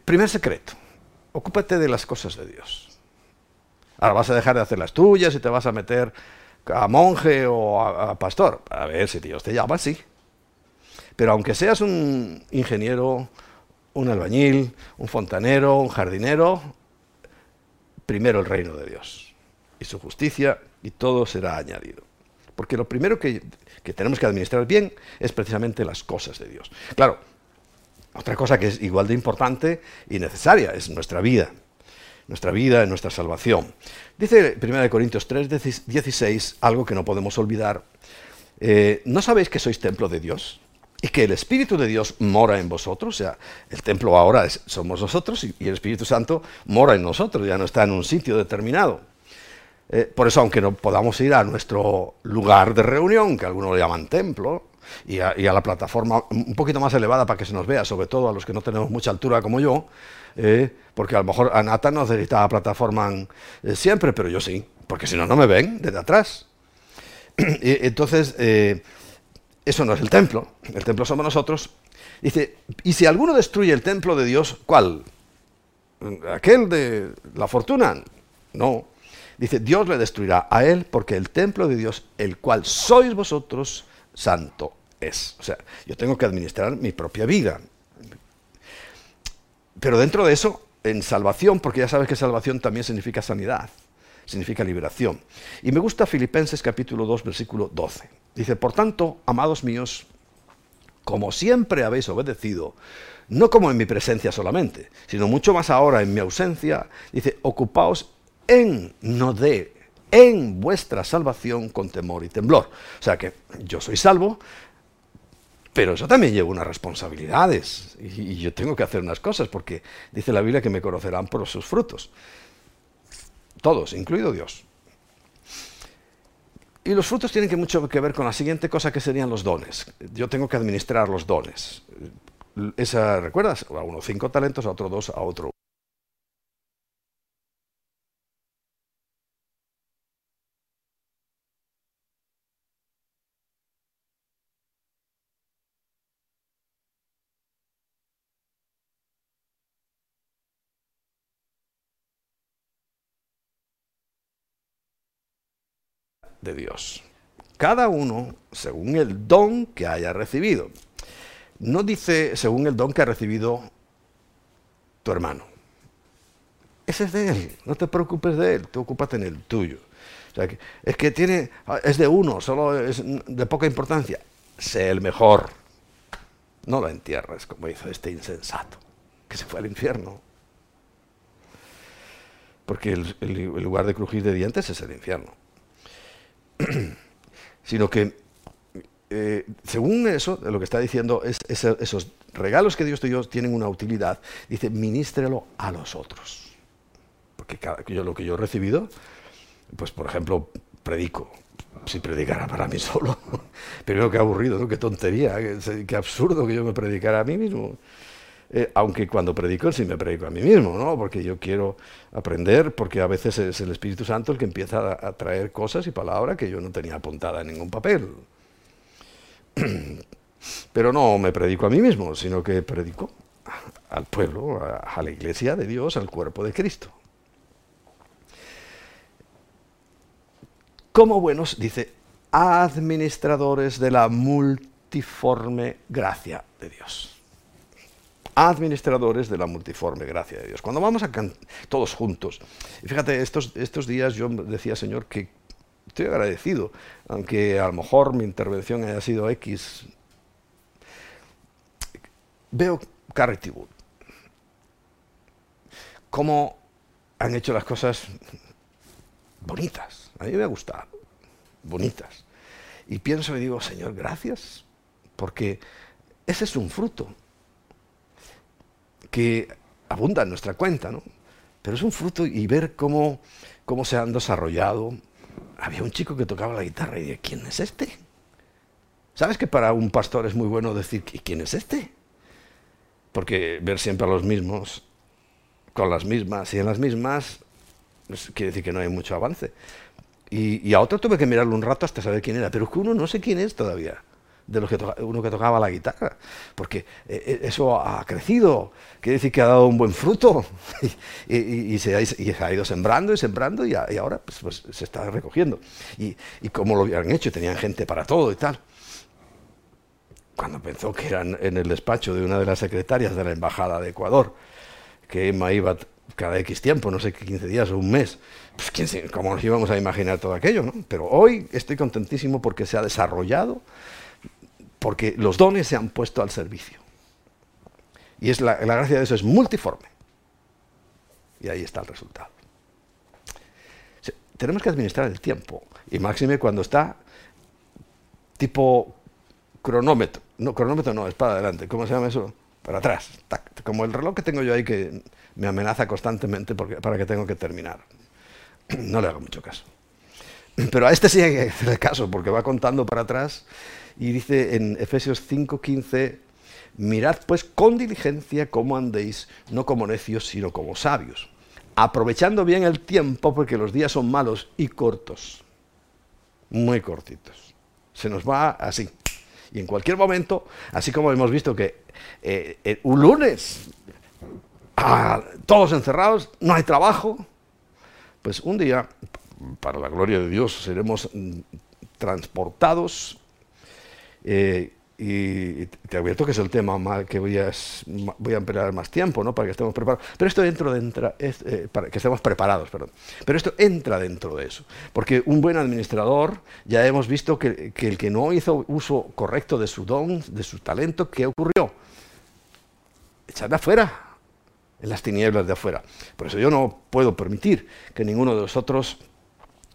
primer secreto, ocúpate de las cosas de Dios. Ahora vas a dejar de hacer las tuyas y te vas a meter a monje o a, pastor. A ver, si Dios te llama, sí. Pero aunque seas un ingeniero, un albañil, un fontanero, un jardinero, primero el reino de Dios y su justicia y todo será añadido. Porque lo primero que, que tenemos que administrar bien es precisamente las cosas de Dios. Claro, otra cosa que es igual de importante y necesaria es nuestra vida nuestra vida, en nuestra salvación. Dice 1 Corintios 3, 16, algo que no podemos olvidar. Eh, ¿No sabéis que sois templo de Dios? Y que el Espíritu de Dios mora en vosotros, o sea, el templo ahora somos nosotros y, el Espíritu Santo mora en nosotros, ya no está en un sitio determinado. Eh, por eso, aunque no podamos ir a nuestro lugar de reunión, que algunos lo llaman templo, y a, la plataforma un poquito más elevada para que se nos vea, sobre todo a los que no tenemos mucha altura como yo, eh, porque a lo mejor Anata no necesita plataforma eh, siempre, pero yo sí, porque si no, no me ven desde atrás. Entonces, eh, eso no es el templo, el templo somos nosotros. Dice, y si alguno destruye el templo de Dios, ¿cuál? ¿Aquel de la fortuna? No. Dice, Dios le destruirá a él porque el templo de Dios, el cual sois vosotros, santo es. O sea, yo tengo que administrar mi propia vida. Pero dentro de eso, en salvación, porque ya sabes que salvación también significa sanidad, significa liberación. Y me gusta Filipenses capítulo 2, versículo 12. Dice, por tanto, amados míos, como siempre habéis obedecido, no como en mi presencia solamente, sino mucho más ahora en mi ausencia, dice, ocupaos en, no de, en vuestra salvación con temor y temblor. O sea que yo soy salvo, pero eso también lleva unas responsabilidades y, yo tengo que hacer unas cosas porque dice la Biblia que me conocerán por sus frutos. Todos, incluido Dios. Y los frutos tienen que mucho que ver con la siguiente cosa que serían los dones. Yo tengo que administrar los dones. Esa, ¿Recuerdas? A uno cinco talentos, a otro dos, a otro de Dios. Cada uno según el don que haya recibido. No dice según el don que ha recibido tu hermano. Ese es de él, no te preocupes de él, tú ocúpate en el tuyo. es que tiene, es de uno, solo es de poca importancia. Sé el mejor. No lo entierres como hizo este insensato, que se fue al infierno. Porque el lugar de crujir de dientes es el infierno. sino que eh, según eso, lo que está diciendo es, esos regalos que Dios te dio tienen una utilidad. Dice, ministrelo a los otros. Porque yo, lo que yo he recibido, pues por ejemplo, predico. Si predicara para mí solo. Pero qué aburrido, ¿no? qué tontería, qué absurdo que yo me predicara a mí mismo. Eh, aunque cuando predico sí me predico a mí mismo, ¿no? Porque yo quiero aprender, porque a veces es el Espíritu Santo el que empieza a, traer cosas y palabras que yo no tenía apuntada en ningún papel. Pero no me predico a mí mismo, sino que predico al pueblo, a la iglesia de Dios, al cuerpo de Cristo. Como buenos, dice, administradores de la multiforme gracia de Dios administradores de la multiforme gracia de Dios. Cuando vamos a todos juntos, fíjate, estos, estos días yo decía, Señor, que estoy agradecido, aunque a lo mejor mi intervención haya sido X, veo Carrety Wood, cómo han hecho las cosas bonitas, a mí me ha gustado, bonitas. Y pienso y digo, Señor, gracias, porque ese es un fruto que abunda en nuestra cuenta, ¿no? Pero es un fruto y ver cómo, cómo se han desarrollado. Había un chico que tocaba la guitarra y dije, ¿quién es este? ¿Sabes que para un pastor es muy bueno decir, ¿quién es este? Porque ver siempre a los mismos, con las mismas y en las mismas, pues, quiere decir que no hay mucho avance. Y, a otro tuve que mirarlo un rato hasta saber quién era, pero es que uno no sé quién es todavía, de los que uno que tocaba la guitarra, porque eh, eh, eso ha crecido, quiere decir que ha dado un buen fruto y, se, ha, ido sembrando y sembrando y, ahora pues, pues, se está recogiendo. Y, como lo habían hecho, tenían gente para todo y tal. Cuando pensó que eran en el despacho de una de las secretarias de la Embajada de Ecuador, que Emma iba cada X tiempo, no sé, 15 días o un mes. Pues quién cómo nos íbamos a imaginar todo aquello, ¿no? Pero hoy estoy contentísimo porque se ha desarrollado, porque los dones se han puesto al servicio. Y es la, gracia de eso es multiforme. Y ahí está el resultado. tenemos que administrar el tiempo, y máxime cuando está tipo cronómetro. No, cronómetro no, es para adelante. ¿Cómo se llama eso? Para atrás. como el reloj que tengo yo ahí que me amenaza constantemente porque, para que tengo que terminar. No le hago mucho caso. Pero a este sí hay que hacerle caso porque va contando para atrás y dice en Efesios 5:15, mirad pues con diligencia cómo andéis, no como necios, sino como sabios, aprovechando bien el tiempo porque los días son malos y cortos, muy cortitos. Se nos va así. Y en cualquier momento, así como hemos visto que eh, eh, un lunes todos encerrados, no hay trabajo. Pues un día, para la gloria de Dios, seremos mm, transportados. Eh, y te advierto que es el tema que voy a, voy a emplear más tiempo, ¿no? Para que estemos preparados. Pero esto dentro de eh, para que estemos preparados, perdón. Pero esto entra dentro de eso. Porque un buen administrador, ya hemos visto que, que el que no hizo uso correcto de su don, de su talento, ¿qué ocurrió? Echarle afuera en las tinieblas de afuera. Por eso yo no puedo permitir que ninguno de nosotros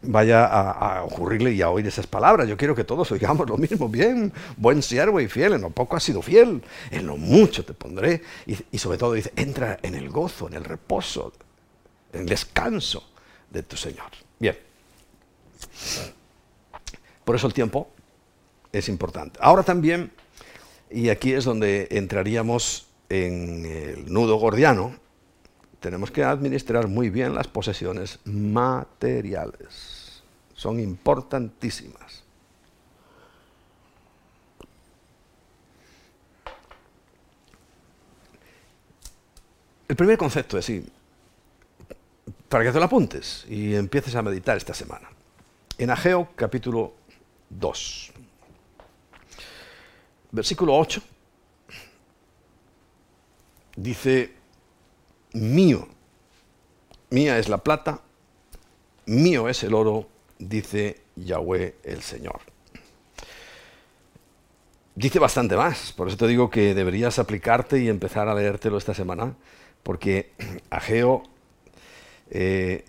vaya a, ocurrirle y a oír esas palabras. Yo quiero que todos oigamos lo mismo. Bien, buen siervo y fiel, en lo poco has sido fiel, en lo mucho te pondré. Y, y sobre todo dice, entra en el gozo, en el reposo, en el descanso de tu Señor. Bien. Por eso el tiempo es importante. Ahora también, y aquí es donde entraríamos en el nudo gordiano, tenemos que administrar muy bien las posesiones materiales. Son importantísimas. El primer concepto es, sí, para que te lo apuntes y empieces a meditar esta semana. En Ageo capítulo 2, versículo 8 dice, mío, mía es la plata, mío es el oro, dice Yahweh el Señor. Dice bastante más, por eso te digo que deberías aplicarte y empezar a leértelo esta semana, porque Ageo eh,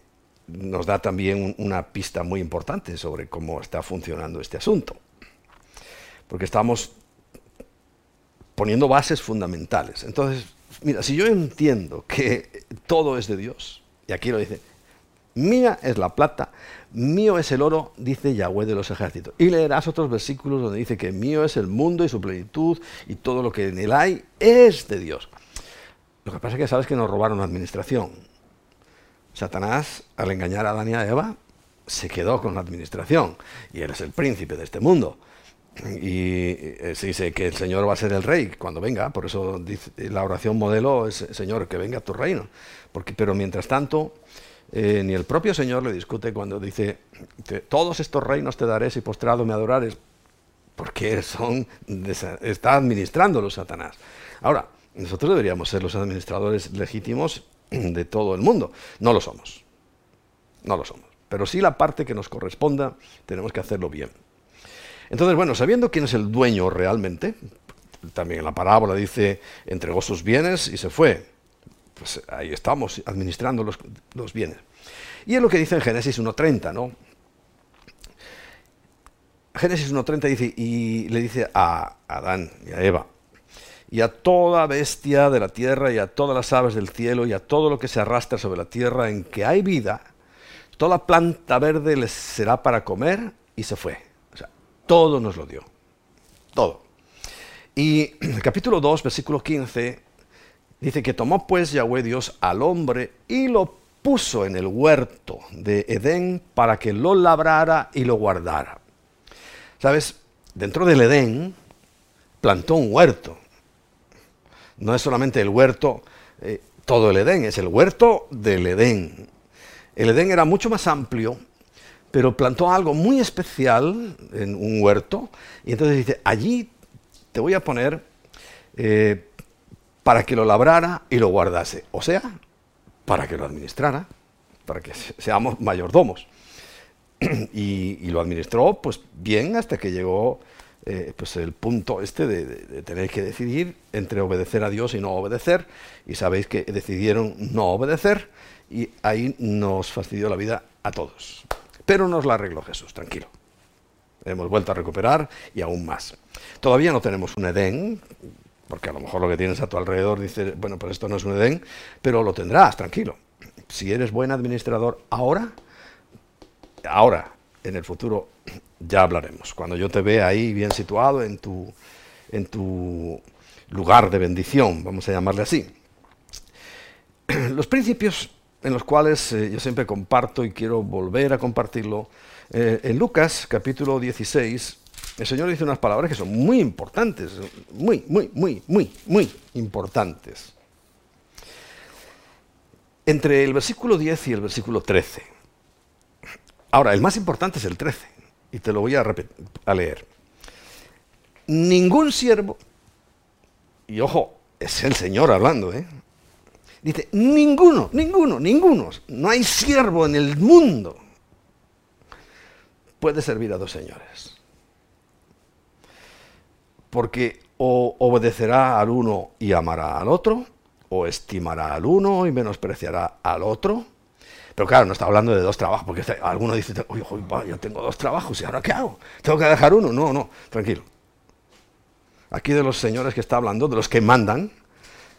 nos da también una pista muy importante sobre cómo está funcionando este asunto. Porque estamos poniendo bases fundamentales. Entonces, Mira, si yo entiendo que todo es de Dios, y aquí lo dice, mía es la plata, mío es el oro, dice Yahweh de los ejércitos. Y leerás otros versículos donde dice que mío es el mundo y su plenitud y todo lo que en él hay es de Dios. Lo que pasa es que sabes que nos robaron la administración. Satanás, al engañar a Adán y a Eva, se quedó con la administración y él es el príncipe de este mundo. Y eh, se dice que el Señor va a ser el rey cuando venga, por eso la oración modelo es, Señor, que venga tu reino. Porque, pero mientras tanto, eh, ni el propio Señor le discute cuando dice, todos estos reinos te daré si postrado me adorares, porque son, está administrando los Satanás. Ahora, nosotros deberíamos ser los administradores legítimos de todo el mundo. No lo somos. No lo somos. Pero sí la parte que nos corresponda, tenemos que hacerlo bien. Entonces, bueno, sabiendo quién es el dueño realmente, también la parábola dice, entregó sus bienes y se fue. Pues ahí estamos, administrando los, bienes. Y es lo que dice en Génesis 1.30, ¿no? Génesis 1.30 dice, y le dice a Adán y a Eva, y a toda bestia de la tierra, y a todas las aves del cielo, y a todo lo que se arrastra sobre la tierra en que hay vida, toda planta verde les será para comer, y se fue todo nos lo dio. todo. Y el capítulo 2, versículo 15, dice que tomó pues Yahweh Dios al hombre y lo puso en el huerto de Edén para que lo labrara y lo guardara. ¿Sabes? Dentro del Edén plantó un huerto. No es solamente el huerto, eh, todo el Edén, es el huerto del Edén. El Edén era mucho más amplio, pero plantó algo muy especial en un huerto. Y entonces dice, allí te voy a poner eh, para que lo labrara y lo guardase. O sea, para que lo administrara, para que seamos mayordomos. y, lo administró pues bien hasta que llegó eh, pues el punto este de, tener que decidir entre obedecer a Dios y no obedecer. Y sabéis que decidieron no obedecer y ahí nos fastidió la vida a todos. Pero nos la arregló Jesús, tranquilo. Hemos vuelto a recuperar y aún más. Todavía no tenemos un Edén, porque a lo mejor lo que tienes a tu alrededor dice, bueno, pues esto no es un Edén, pero lo tendrás, tranquilo. Si eres buen administrador ahora, ahora, en el futuro, ya hablaremos. Cuando yo te vea ahí bien situado en tu, en tu lugar de bendición, vamos a llamarle así. Los principios en los cuales eh, yo siempre comparto y quiero volver a compartirlo, eh, en Lucas capítulo 16, el Señor dice unas palabras que son muy importantes, muy, muy, muy, muy, muy importantes. Entre el versículo 10 y el versículo 13. Ahora, el más importante es el 13, y te lo voy a, leer. Ningún siervo, y ojo, es el Señor hablando, ¿eh? Dice, ninguno, ninguno, ninguno, no hay siervo en el mundo puede servir a dos señores porque o obedecerá al uno y amará al otro, o estimará al uno y menospreciará al otro. Pero claro, no está hablando de dos trabajos, porque alguno dice, oye, yo tengo dos trabajos, ¿y ahora qué hago? ¿Tengo que dejar uno? No, no, tranquilo. Aquí de los señores que está hablando, de los que mandan,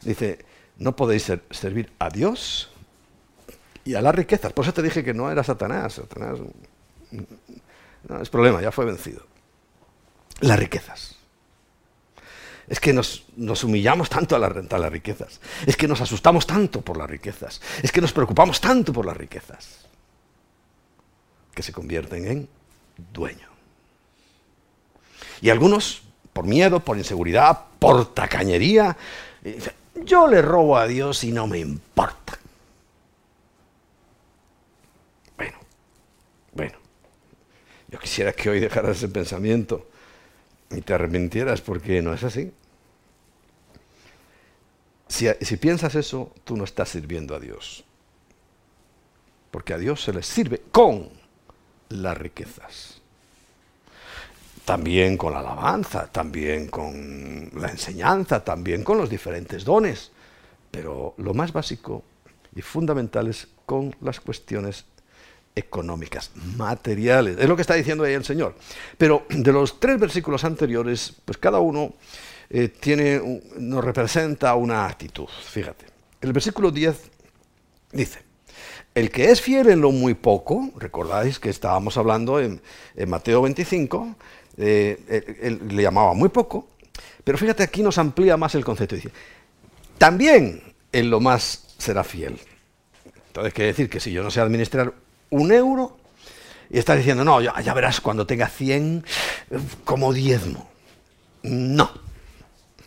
dice, no podéis servir a Dios y a las riquezas. Por eso te dije que no era Satanás. Satanás no es problema, ya fue vencido. Las riquezas. Es que nos, humillamos tanto a, a las riquezas. Es que nos asustamos tanto por las riquezas. Es que nos preocupamos tanto por las riquezas. Que se convierten en dueño. Y algunos, por miedo, por inseguridad, por tacañería, yo le robo a Dios y no me importa. Bueno, bueno. Yo quisiera que hoy dejaras ese pensamiento y te arrepintieras porque no es así. Si, piensas eso, tú no estás sirviendo a Dios. Porque a Dios se le sirve con las riquezas. También con la alabanza, también con la enseñanza, también con los diferentes dones. Pero lo más básico y fundamental es con las cuestiones económicas, materiales. Es lo que está diciendo ahí el Señor. Pero de los tres versículos anteriores, pues cada uno eh, tiene, nos representa una actitud. Fíjate. El versículo 10 dice, el que es fiel en lo muy poco, recordáis que estábamos hablando en, Mateo 25, eh, él, le llamaba muy poco, pero fíjate aquí nos amplía más el concepto. Dice, también en lo más será fiel. Entonces quiere decir que si yo no sé administrar un euro y estás diciendo, no, ya, verás cuando tenga 100 como diezmo. No.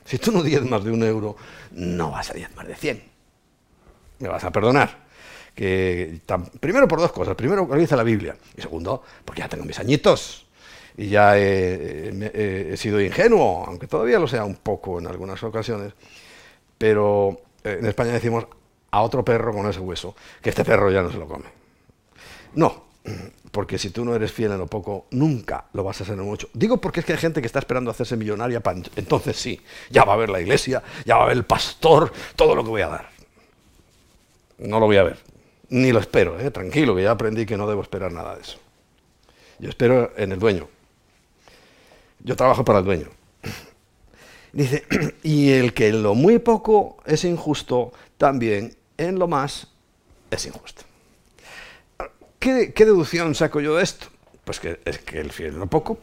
Si tú no diezmas de un euro, no vas a diezmar de 100. Me vas a perdonar. Que, primero por dos cosas. Primero, lo dice la Biblia. Y segundo, porque ya tengo mis añitos. Y ya he, sido ingenuo, aunque todavía lo sea un poco en algunas ocasiones. Pero eh, en España decimos a otro perro con ese hueso, que este perro ya no se lo come. No, porque si tú no eres fiel en lo poco, nunca lo vas a hacer en mucho. Digo porque es que hay gente que está esperando hacerse millonaria, para entonces sí, ya va a ver la iglesia, ya va a ver el pastor, todo lo que voy a dar. No lo voy a ver, ni lo espero, ¿eh? tranquilo, que ya aprendí que no debo esperar nada de eso. Yo espero en el dueño. Yo trabajo para el dueño. Dice, y el que en lo muy poco es injusto, también en lo más es injusto. ¿Qué, deducción saco yo de esto? Pues que es que el fiel en lo poco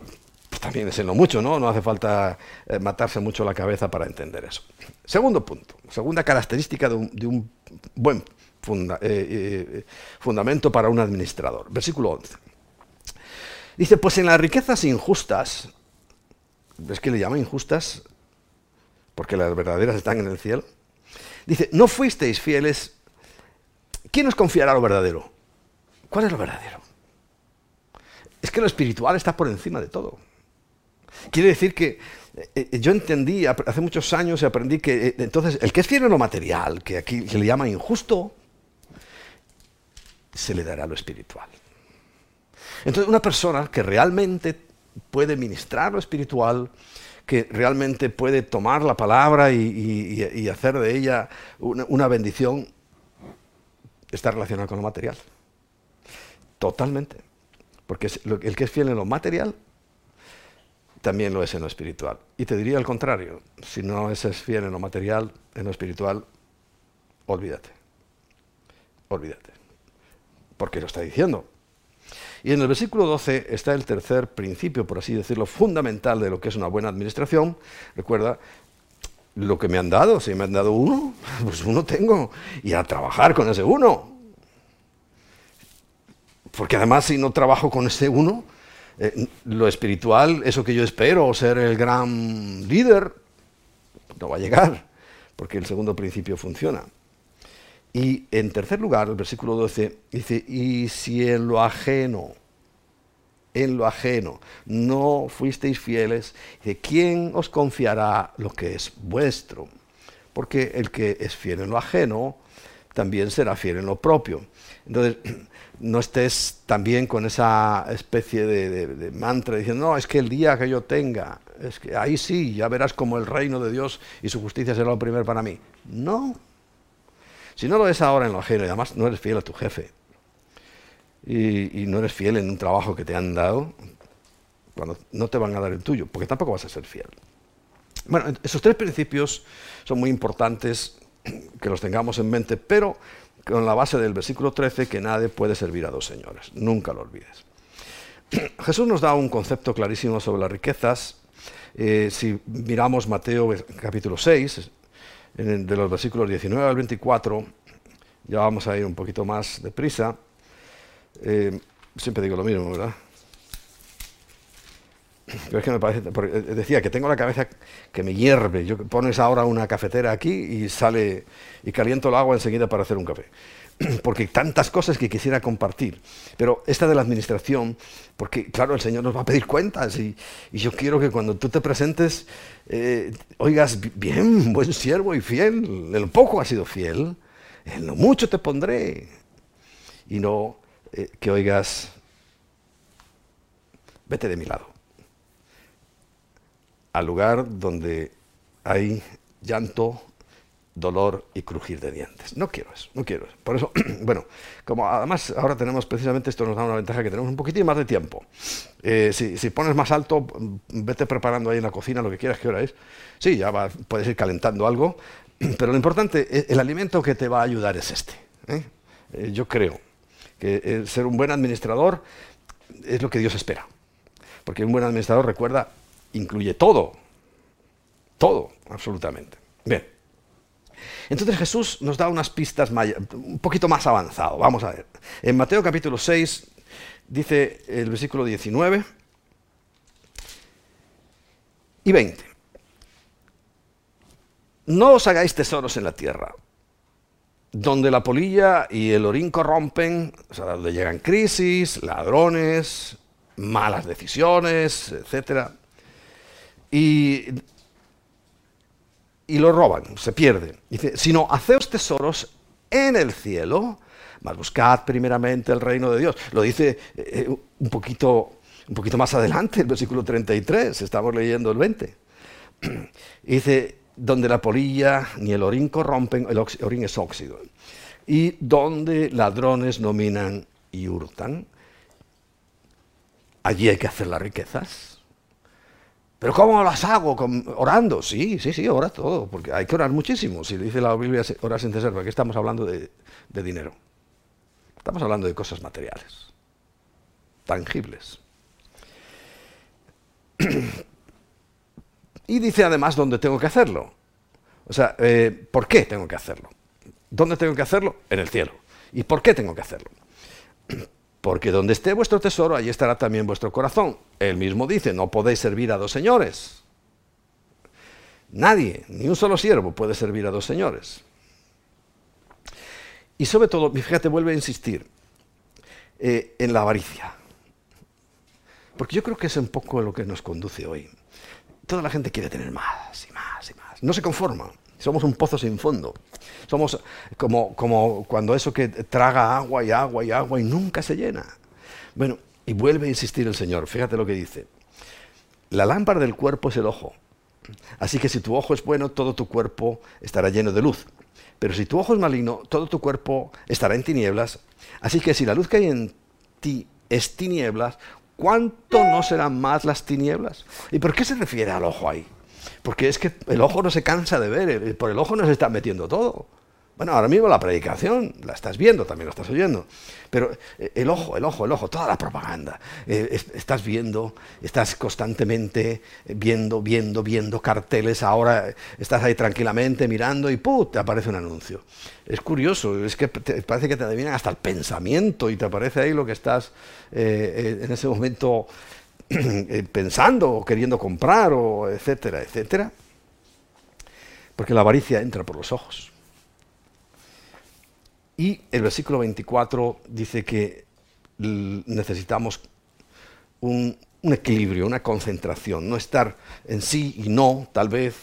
pues también es en lo mucho, ¿no? No hace falta eh, matarse mucho la cabeza para entender eso. Segundo punto, segunda característica de un, buen eh, eh, fundamento para un administrador. Versículo 11. Dice, pues en las riquezas injustas, ¿ves que le llama injustas? Porque las verdaderas están en el cielo. Dice, no fuisteis fieles. ¿Quién os confiará lo verdadero? ¿Cuál es lo verdadero? Es que lo espiritual está por encima de todo. Quiere decir que eh, eh, yo entendí hace muchos años y aprendí que eh, entonces el que es fiel lo material, que aquí se le llama injusto, se le dará lo espiritual. Entonces una persona que realmente puede ministrar lo espiritual, que realmente puede tomar la palabra y, hacer de ella una, una bendición, está relacionada con lo material. Totalmente. Porque el que es fiel en lo material, también lo es en lo espiritual. Y te diría al contrario, si no es fiel en lo material, en lo espiritual, olvídate. Olvídate. Porque lo está diciendo. Y en el versículo 12 está el tercer principio, por así decirlo, fundamental de lo que es una buena administración. Recuerda, lo que me han dado, si me han dado uno, pues uno tengo. Y a trabajar con ese uno. Porque además si no trabajo con ese uno, eh, lo espiritual, eso que yo espero, ser el gran líder, no va a llegar, porque el segundo principio funciona. Y en tercer lugar, el versículo 12 dice, y si en lo ajeno, en lo ajeno, no fuisteis fieles, ¿de quién os confiará lo que es vuestro? Porque el que es fiel en lo ajeno, también será fiel en lo propio. Entonces, no estés también con esa especie de, mantra diciendo, no, es que el día que yo tenga, es que ahí sí, ya verás como el reino de Dios y su justicia será lo primero para mí. No. Si no lo es ahora en lo ajeno y además no eres fiel a tu jefe y, y no eres fiel en un trabajo que te han dado, cuando no te van a dar el tuyo, porque tampoco vas a ser fiel. Bueno, esos tres principios son muy importantes que los tengamos en mente, pero con la base del versículo 13 que nadie puede servir a dos señores. Nunca lo olvides. Jesús nos da un concepto clarísimo sobre las riquezas. Eh, si miramos Mateo capítulo 6, de los versículos 19 al 24, ya vamos a ir un poquito más deprisa. Eh, siempre digo lo mismo, ¿verdad? Pero es que me parece, eh, decía que tengo la cabeza que me hierve. Yo pones ahora una cafetera aquí y sale y caliento el agua enseguida para hacer un café. Porque tantas cosas que quisiera compartir. Pero esta de la administración, porque claro, el Señor nos va a pedir cuentas y, yo quiero que cuando tú te presentes, eh, oigas bien, buen siervo y fiel. En lo poco has sido fiel, en lo mucho te pondré. Y no eh, que oigas, vete de mi lado al lugar donde hay llanto, dolor y crujir de dientes. No quiero eso, no quiero eso. Por eso, bueno, como además ahora tenemos precisamente esto nos da una ventaja que tenemos un poquitín más de tiempo. Eh, si, pones más alto, vete preparando ahí en la cocina lo que quieras, ¿qué hora es? Sí, ya va, puedes ir calentando algo, pero lo importante, eh, el alimento que te va a ayudar es este. ¿eh? yo creo que ser un buen administrador es lo que Dios espera. Porque un buen administrador recuerda incluye todo, todo, absolutamente. Bien. Entonces Jesús nos da unas pistas un poquito más avanzado. Vamos a ver. En Mateo capítulo 6 dice el versículo 19 y 20. No os hagáis tesoros en la tierra, donde la polilla y el orín corrompen, o sea, donde llegan crisis, ladrones, malas decisiones, etcétera y, y lo roban, se pierden. Dice, sino haceos tesoros en el cielo, mas buscad primeramente el reino de Dios. Lo dice eh, un, poquito, un poquito más adelante, el versículo 33, estamos leyendo el 20. dice, donde la polilla ni el orín corrompen, el orín es óxido, y donde ladrones dominan y hurtan, allí hay que hacer las riquezas ¿Pero cómo las hago? ¿Orando? Sí, sí, sí, ora todo, porque hay que orar muchísimo. Si dice la Biblia, orar sin cesar, porque estamos hablando de, dinero. Estamos hablando de cosas materiales, tangibles. y dice además dónde tengo que hacerlo. O sea, eh, ¿por qué tengo que hacerlo? ¿Dónde tengo que hacerlo? En el cielo. ¿Y por qué tengo que hacerlo? Porque donde esté vuestro tesoro, allí estará también vuestro corazón. Él mismo dice, no podéis servir a dos señores. Nadie, ni un solo siervo puede servir a dos señores. Y sobre todo, fíjate, vuelve a insistir eh, en la avaricia. Porque yo creo que es un poco lo que nos conduce hoy. Toda la gente quiere tener más y más y más. No se conforma. Somos un pozo sin fondo. Somos como, como cuando eso que traga agua y agua y agua y nunca se llena. Bueno, y vuelve a insistir el Señor. Fíjate lo que dice. La lámpara del cuerpo es el ojo. Así que si tu ojo es bueno, todo tu cuerpo estará lleno de luz. Pero si tu ojo es maligno, todo tu cuerpo estará en tinieblas. Así que si la luz que hay en ti es tinieblas, ¿cuánto no serán más las tinieblas? ¿Y por qué se refiere al ojo ahí? Porque es que el ojo no se cansa de ver, por el ojo no se está metiendo todo. Bueno, ahora mismo la predicación la estás viendo, también lo estás oyendo. Pero eh, el ojo, el ojo, el ojo, toda la propaganda. Eh, estás viendo, estás constantemente viendo, viendo, viendo carteles. Ahora estás ahí tranquilamente mirando y ¡pum! te aparece un anuncio. Es curioso, es que parece que te adivinan hasta el pensamiento y te aparece ahí lo que estás eh, en ese momento pensando o queriendo comprar, o etcétera, etcétera. Porque la avaricia entra por los ojos. Y el versículo 24 dice que necesitamos un, equilibrio, una concentración, no estar en sí y no, tal vez.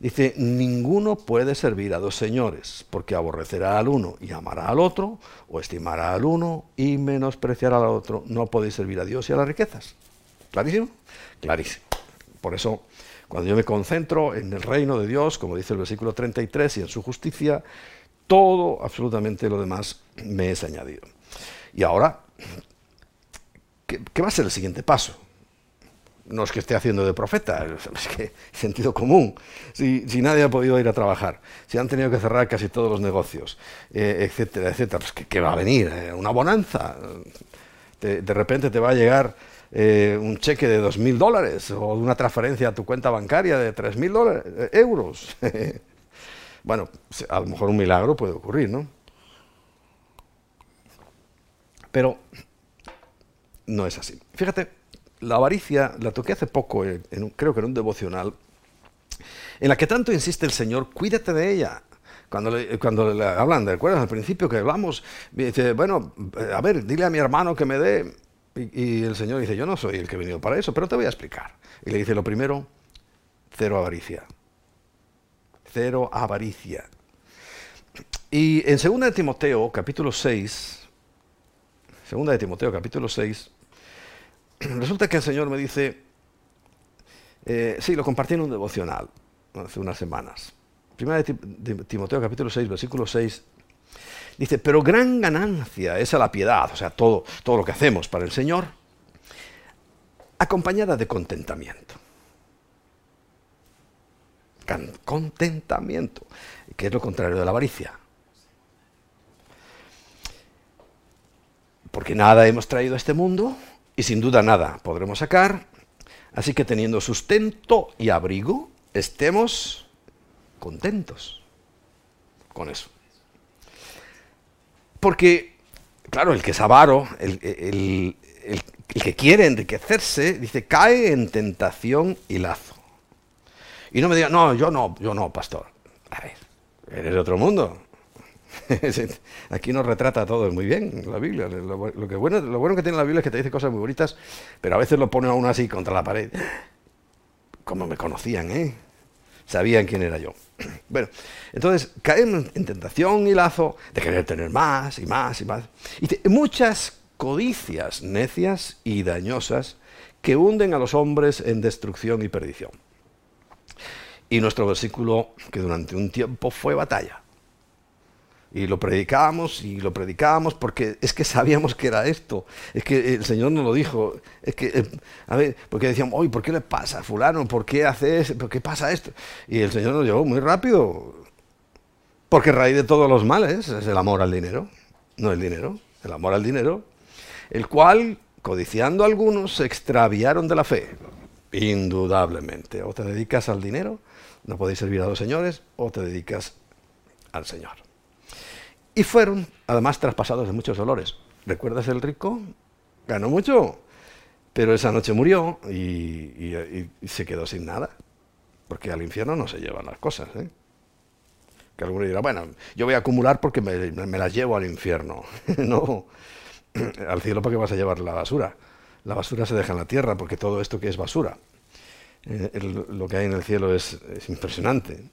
Dice, ninguno puede servir a dos señores, porque aborrecerá al uno y amará al otro, o estimará al uno y menospreciará al otro. No podéis servir a Dios y a las riquezas. ¿Clarísimo? Clarísimo. Por eso, cuando yo me concentro en el reino de Dios, como dice el versículo 33, y en su justicia, todo, absolutamente lo demás me es añadido. Y ahora, ¿qué, va a ser el siguiente paso? No es que esté haciendo de profeta, es que sentido común. Si, nadie ha podido ir a trabajar, si han tenido que cerrar casi todos los negocios, eh, etcétera, etcétera, pues ¿qué, va a venir? Eh, ¿Una bonanza? De, repente te va a llegar eh, un cheque de 2.000 dólares o una transferencia a tu cuenta bancaria de 3.000 euros. Bueno, a lo mejor un milagro puede ocurrir, ¿no? Pero no es así. Fíjate, la avaricia la toqué hace poco, creo que en un devocional, en la que tanto insiste el Señor, cuídate de ella. Cuando le, cuando le hablan, ¿de acuerdo? Al principio que hablamos, dice, bueno, a ver, dile a mi hermano que me dé. Y, y, el Señor dice, yo no soy el que he venido para eso, pero te voy a explicar. Y le dice, lo primero, cero avaricia cero avaricia. Y en 2 de Timoteo, capítulo 6, 2 de Timoteo, capítulo 6, resulta que el Señor me dice, eh, sí, lo compartí en un devocional hace unas semanas. Primera de Timoteo, capítulo 6, versículo 6, dice, pero gran ganancia es a la piedad, o sea, todo, todo lo que hacemos para el Señor, acompañada de contentamiento contentamiento, que es lo contrario de la avaricia. Porque nada hemos traído a este mundo y sin duda nada podremos sacar, así que teniendo sustento y abrigo, estemos contentos con eso. Porque, claro, el que es avaro, el, el que quiere enriquecerse, dice, cae en tentación y lazo. Y no me digan, no, yo no, yo no, pastor. A ver, eres de otro mundo. Aquí nos retrata todo muy bien la Biblia. Lo, bueno, lo bueno que tiene la Biblia es que te dice cosas muy bonitas, pero a veces lo pone a uno así contra la pared. Como me conocían, ¿eh? Sabían quién era yo. Bueno, entonces caen en tentación y lazo de querer tener más y más y más. Y muchas codicias necias y dañosas que hunden a los hombres en destrucción y perdición. Y nuestro versículo, que durante un tiempo fue batalla. Y lo predicábamos y lo predicábamos porque es que sabíamos que era esto. Es que el Señor nos lo dijo. Es que, eh, a ver, porque decíamos, oye, ¿por qué le pasa a fulano? ¿Por qué hace eso? ¿Por qué pasa esto? Y el Señor nos llevó muy rápido. Porque raíz de todos los males es el amor al dinero. No el dinero, el amor al dinero. El cual, codiciando a algunos, se extraviaron de la fe Indudablemente. O te dedicas al dinero, no podéis servir a dos señores, o te dedicas al Señor. Y fueron, además, traspasados de muchos dolores. ¿Recuerdas el rico? Ganó mucho, pero esa noche murió y, se quedó sin nada. Porque al infierno no se llevan las cosas. ¿eh? Que alguno dirá, bueno, yo voy a acumular porque me, las llevo al infierno. no, al cielo porque vas a llevar la basura. La basura se deja en la tierra porque todo esto que es basura. Eh, lo que hay en el cielo es impresionante.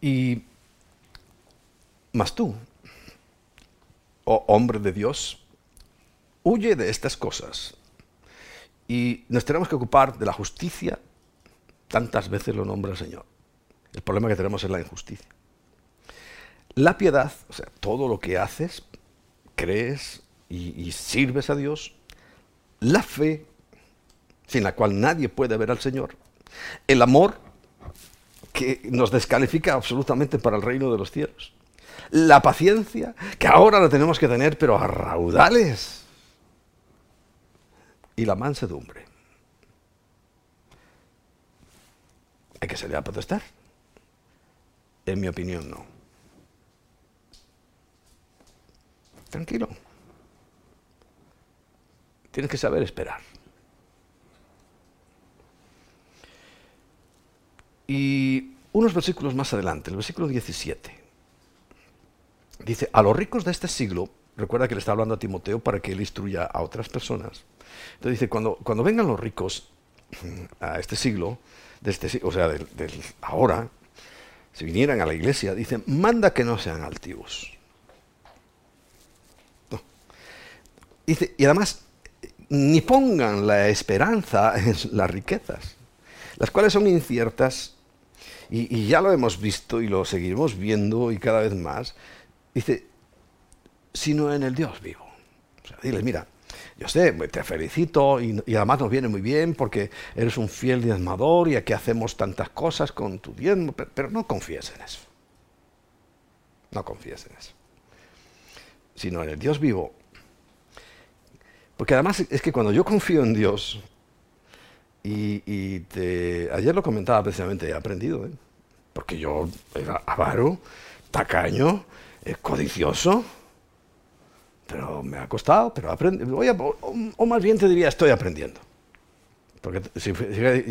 Y más tú, oh hombre de Dios, huye de estas cosas. Y nos tenemos que ocupar de la justicia, tantas veces lo nombra el Señor. El problema que tenemos es la injusticia. La piedad, o sea, todo lo que haces, crees y, y sirves a Dios. La fe, sin la cual nadie puede ver al Señor. El amor, que nos descalifica absolutamente para el reino de los cielos. La paciencia, que ahora la tenemos que tener, pero a raudales. Y la mansedumbre. ¿Hay que salir a protestar? En mi opinión, no. Tranquilo. Tienes que saber esperar. Y unos versículos más adelante, el versículo 17, dice, a los ricos de este siglo, recuerda que le está hablando a Timoteo para que él instruya a otras personas. Entonces dice, cuando, cuando vengan los ricos a este siglo, de este, o sea, ahora, si vinieran a la iglesia, dice, manda que no sean altivos. Dice, y además, ni pongan la esperanza en las riquezas, las cuales son inciertas y, ya lo hemos visto y lo seguiremos viendo y cada vez más, dice, sino en el Dios vivo. O sea, diles, mira, yo sé, te felicito y, además nos viene muy bien porque eres un fiel diezmador y aquí hacemos tantas cosas con tu diezmo, pero, pero no confíes en eso. No confíes en eso. Sino en el Dios vivo. Porque además es que cuando yo confío en Dios, y, ayer lo comentaba precisamente, he aprendido, ¿eh? porque yo era avaro, tacaño, eh, codicioso, pero me ha costado, pero aprendido. O, o, más bien te diría, estoy aprendiendo. Porque si,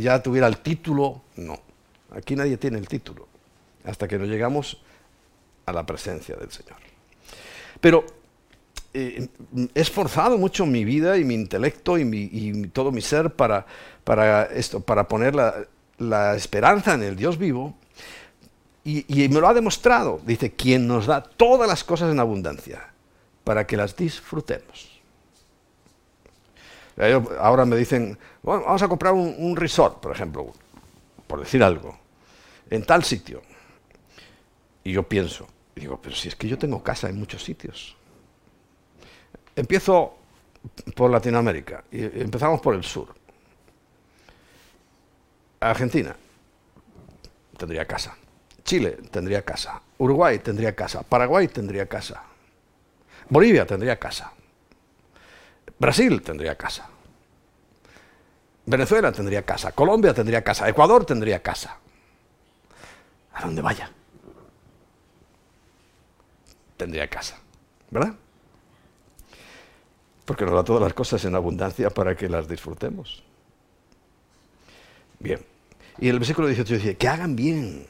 ya tuviera el título, no. Aquí nadie tiene el título, hasta que no llegamos a la presencia del Señor. Pero eh, he esforzado mucho mi vida y mi intelecto y, todo mi ser para, para, esto, para poner la, esperanza en el Dios vivo. Y, me lo ha demostrado. Dice, quien nos da todas las cosas en abundancia para que las disfrutemos. Ahora me dicen, vamos a comprar un resort, por ejemplo, por decir algo, en tal sitio. Y yo pienso, digo, pero si es que yo tengo casa en muchos sitios. Empiezo por Latinoamérica y empezamos por el sur. Argentina tendría casa. Chile tendría casa. Uruguay tendría casa. Paraguay tendría casa. Bolivia tendría casa. Brasil tendría casa. Venezuela tendría casa. Colombia tendría casa. Ecuador tendría casa. A donde vaya. Tendría casa. ¿Verdad? Porque nos da todas las cosas en abundancia para que las disfrutemos. Bien. Y el versículo 18 dice, que hagan bien.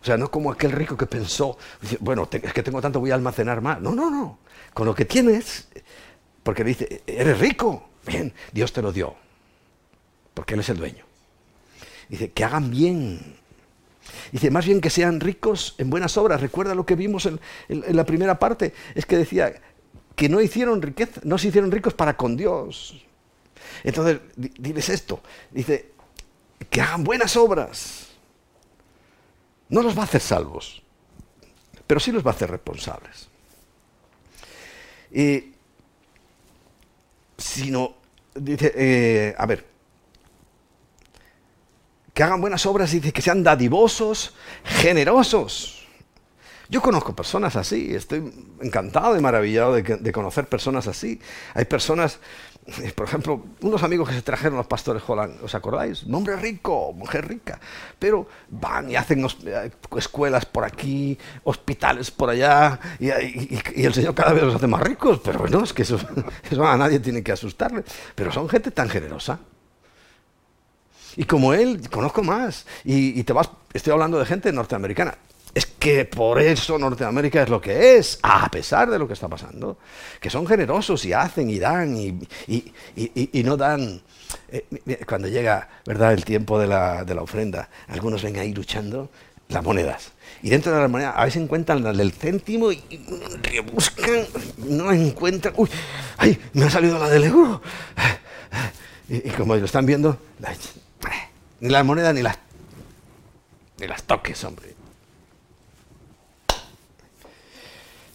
O sea, no como aquel rico que pensó, bueno, es que tengo tanto, voy a almacenar más. No, no, no. Con lo que tienes, porque dice, eres rico. Bien, Dios te lo dio. Porque Él es el dueño. Dice, que hagan bien. Dice, más bien que sean ricos en buenas obras. Recuerda lo que vimos en la primera parte. Es que decía, que no hicieron riqueza, no se hicieron ricos para con Dios. Entonces, diles esto, dice, que hagan buenas obras. No los va a hacer salvos, pero sí los va a hacer responsables. Y, sino, dice, eh, a ver, que hagan buenas obras, dice que sean dadivosos, generosos. Yo conozco personas así, estoy encantado y maravillado de, conocer personas así. Hay personas por ejemplo, unos amigos que se trajeron los pastores Holland, ¿os acordáis? Nombre rico, mujer rica, pero van y hacen eh, escuelas por aquí, hospitales por allá, y, el Señor cada vez los hace más ricos, pero bueno, es que eso, a nadie tiene que asustarle, pero son gente tan generosa. Y como él, conozco más, y te vas, estoy hablando de gente norteamericana, es que por eso Norteamérica es lo que es, a pesar de lo que está pasando. Que son generosos y hacen y dan y, no dan. Eh, cuando llega ¿verdad? el tiempo de la, ofrenda, algunos ven ahí luchando las monedas. Y dentro de las monedas a veces encuentran las del céntimo y rebuscan, no encuentran. ¡Uy! ¡Ay! Me ha salido la del euro. Y, como lo están viendo, ni las monedas ni las, ni las toques, hombre.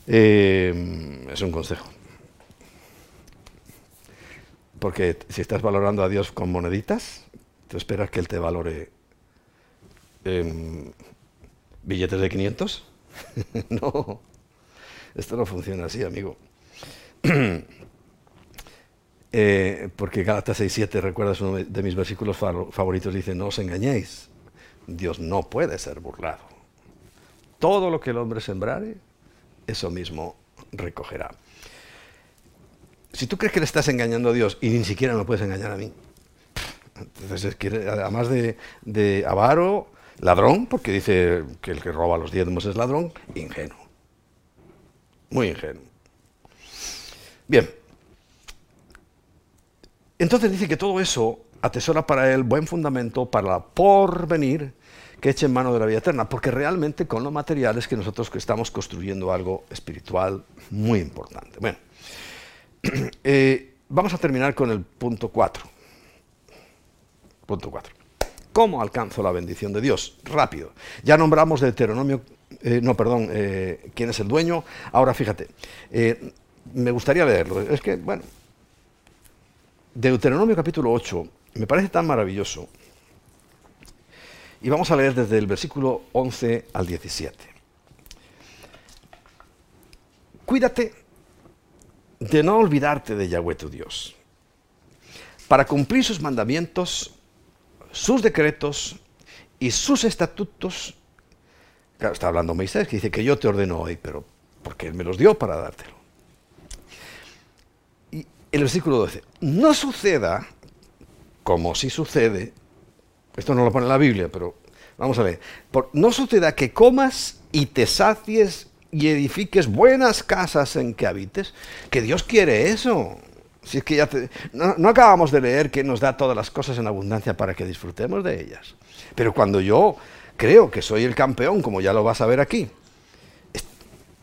Eh, es un consejo. Porque si estás valorando a Dios con moneditas, tú esperas que Él te valore billetes de 500. no, esto no funciona así, amigo. eh, porque Gálatas 6.7, recuerdas uno de mis versículos favoritos, dice, no os engañéis, Dios no puede ser burlado. Todo lo que el hombre sembrare, eso mismo recogerá. Si tú crees que le estás engañando a Dios y ni siquiera me puedes engañar a mí, entonces es que además de, avaro, ladrón, porque dice que el que roba los diezmos es ladrón, ingenuo. Muy ingenuo. Bien. Entonces dice que todo eso atesora para él buen fundamento para porvenir que eche en mano de la vida eterna, porque realmente con lo material es que nosotros estamos construyendo algo espiritual muy importante. Bueno, eh, vamos a terminar con el punto 4. Punto 4. ¿Cómo alcanzo la bendición de Dios? Rápido. Ya nombramos de Deuteronomio, eh, no, perdón, eh, quién es el dueño. Ahora fíjate, me gustaría leerlo. Es que, bueno, Deuteronomio capítulo 8 me parece tan maravilloso y vamos a leer desde el versículo 11 al 17. Cuídate de no olvidarte de Yahweh tu Dios, para cumplir sus mandamientos, sus decretos y sus estatutos. Claro, está hablando Moisés, que dice que yo te ordeno hoy, pero porque Él me los dio para dártelo. Y el versículo 12, no suceda como si sucede esto no lo pone la Biblia, pero vamos a ver. no suceda que comas y te sacies y edifiques buenas casas en que habites, que Dios quiere eso. Si es que ya no, no, acabamos de leer que nos da todas las cosas en abundancia para que disfrutemos de ellas. Pero cuando yo creo que soy el campeón, como ya lo vas a ver aquí,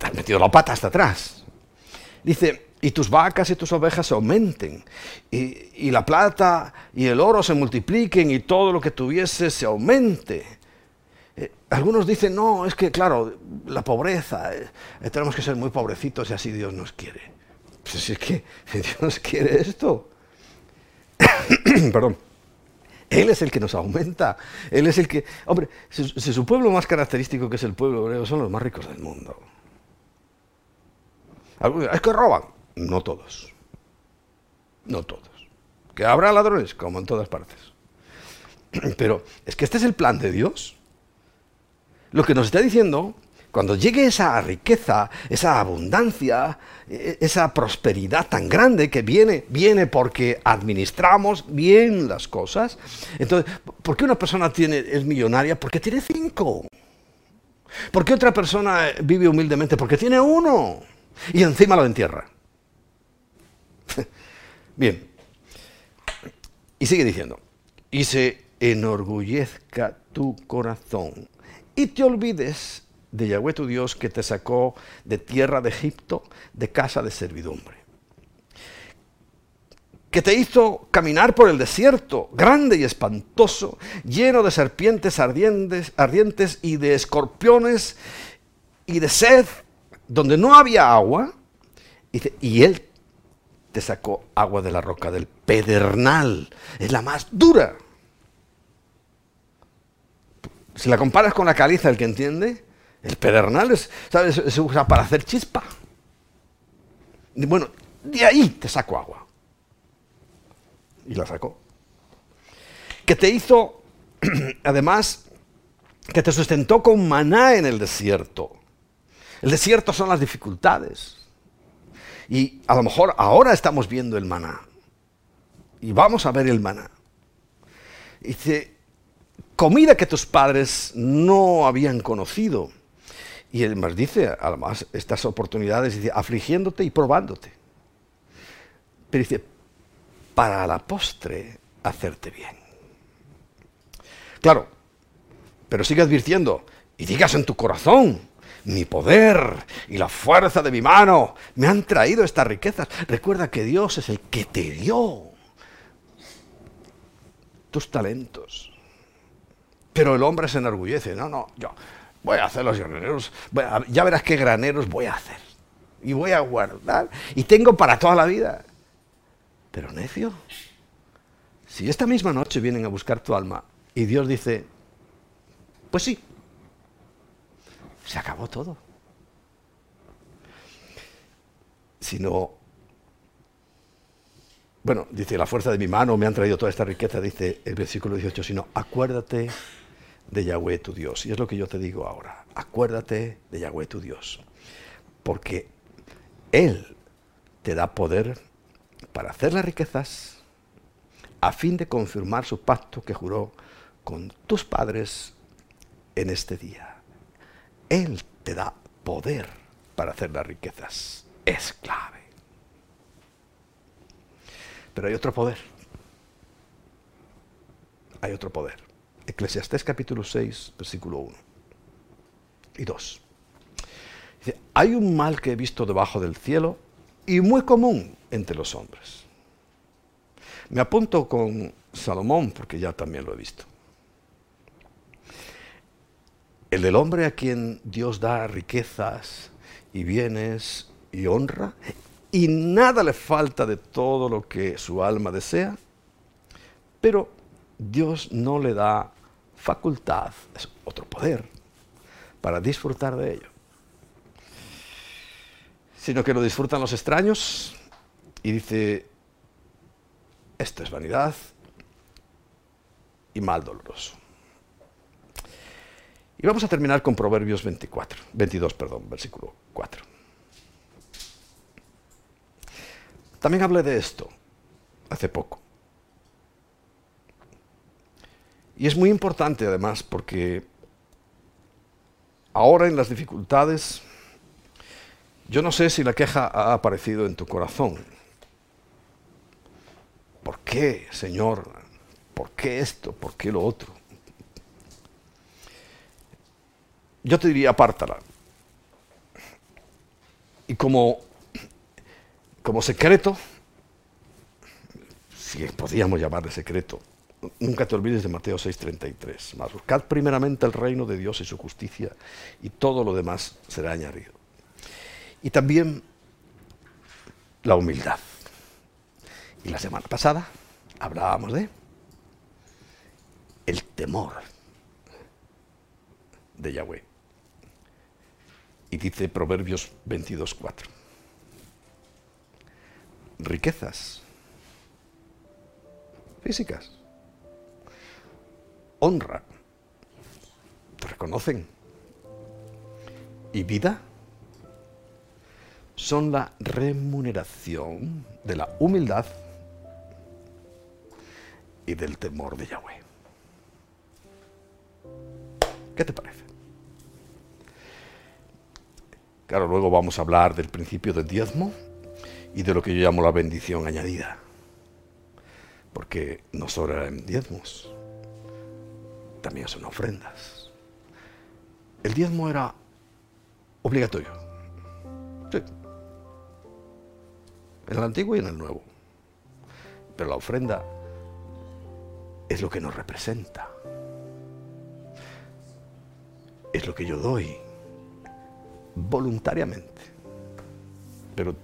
has metido la pata hasta atrás. Dice, y tus vacas y tus ovejas aumenten, y, la plata y el oro se multipliquen, y todo lo que tuviese se aumente. Eh, algunos dicen, no, es que claro, la pobreza, eh, tenemos que ser muy pobrecitos y así Dios nos quiere. Pues es que Dios quiere esto. Perdón. Él es el que nos aumenta. Él es el que... Hombre, si, si su pueblo más característico que es el pueblo hebreo son los más ricos del mundo. Es que roban. No todos. No todos. Que habrá ladrones, como en todas partes. Pero es que este es el plan de Dios. Lo que nos está diciendo, cuando llegue esa riqueza, esa abundancia, e, esa prosperidad tan grande que viene, viene porque administramos bien las cosas. Entonces, ¿por qué una persona tiene, es millonaria? Porque tiene cinco. ¿Por qué otra persona vive humildemente? Porque tiene uno. Y encima lo entierra. Bien. Y sigue diciendo, y se enorgullezca tu corazón y te olvides de Yahweh tu Dios que te sacó de tierra de Egipto, de casa de servidumbre. Que te hizo caminar por el desierto, grande y espantoso, lleno de serpientes ardientes, ardientes y de escorpiones y de sed, donde no había agua. Y él te sacó agua de la roca del pedernal. Es la más dura. Si la comparas con la caliza, el que entiende, El pedernal es, ¿sabes? se usa para hacer chispa. Y bueno, de ahí te saco agua. Y la sacó. Que te hizo, además, que te sustentó con maná en el desierto. El desierto son las dificultades. Y a lo mejor ahora estamos viendo el maná. Y vamos a ver el maná. Dice, comida que tus padres no habían conocido. Y además dice, además, estas oportunidades, dice, afligiéndote y probándote. Pero dice, para la postre, hacerte bien. Claro, pero sigue advirtiendo, y digas en tu corazón, mi poder y la fuerza de mi mano me han traído estas riquezas. Recuerda que Dios es el que te dio tus talentos. Pero el hombre se enorgullece. No, no, yo voy a hacer los graneros. ya verás qué graneros voy a hacer. Y voy a guardar. Y tengo para toda la vida. Pero necio, si esta misma noche vienen a buscar tu alma y Dios dice, pues sí, se acabó todo. Si no, bueno, dice, la fuerza de mi mano me han traído toda esta riqueza, dice el versículo 18, sino acuérdate de Yahweh tu Dios. Y es lo que yo te digo ahora, acuérdate de Yahweh tu Dios, porque Él te da poder para hacer las riquezas a fin de confirmar su pacto que juró con tus padres en este día. Él te da poder para hacer las riquezas. Es clave. Pero hay otro poder. Hay otro poder. Eclesiastés capítulo 6, versículo 1 y 2. Dice, hay un mal que he visto debajo del cielo y muy común entre los hombres. Me apunto con Salomón porque ya también lo he visto. El del hombre a quien Dios da riquezas y bienes y honra, y nada le falta de todo lo que su alma desea, pero Dios no le da facultad, es otro poder, para disfrutar de ello, sino que lo disfrutan los extraños y dice, esto es vanidad y mal doloroso. Y vamos a terminar con Proverbios 24, 22, perdón, versículo 4. También hablé de esto hace poco. Y es muy importante además porque ahora en las dificultades, yo no sé si la queja ha aparecido en tu corazón. ¿Por qué, Señor? ¿Por qué esto? ¿Por qué lo otro? Yo te diría apártala. Y como, como secreto, si podíamos llamarle secreto, nunca te olvides de Mateo 6:33. Más buscad primeramente el reino de Dios y su justicia, y todo lo demás será añadido. Y también la humildad. Y la semana pasada hablábamos de el temor de Yahweh. Y dice Proverbios 22.4. Riquezas físicas. Honra. Te reconocen. Y vida son la remuneración de la humildad y del temor de Yahweh. ¿Qué te parece? Claro, luego vamos a hablar del principio del diezmo y de lo que yo llamo la bendición añadida. Porque no solo eran diezmos, también son ofrendas. El diezmo era obligatorio. Sí. En el antiguo y en el nuevo. Pero la ofrenda es lo que nos representa. Es lo que yo doy voluntariamente, pero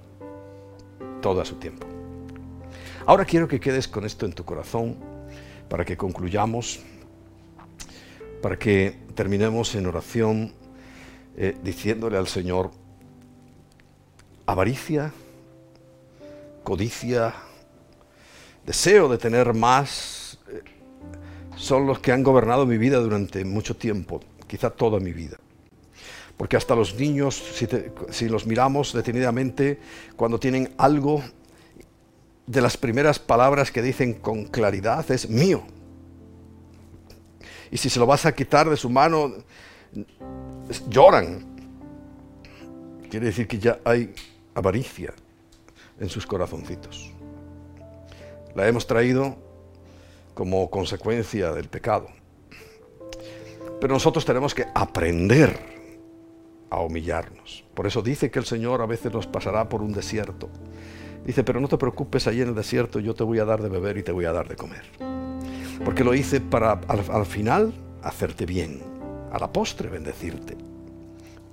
todo a su tiempo. Ahora quiero que quedes con esto en tu corazón para que concluyamos, para que terminemos en oración eh, diciéndole al Señor, avaricia, codicia, deseo de tener más, eh, son los que han gobernado mi vida durante mucho tiempo, quizá toda mi vida. Porque hasta los niños, si, los miramos detenidamente, cuando tienen algo, de las primeras palabras que dicen con claridad es mío. Y si se lo vas a quitar de su mano, lloran. Quiere decir que ya hay avaricia en sus corazoncitos. La hemos traído como consecuencia del pecado. Pero nosotros tenemos que aprender a humillarnos. Por eso dice que el Señor a veces nos pasará por un desierto. Dice, pero no te preocupes, allí en el desierto yo te voy a dar de beber y te voy a dar de comer. Porque lo hice para al, final hacerte bien, a la postre bendecirte.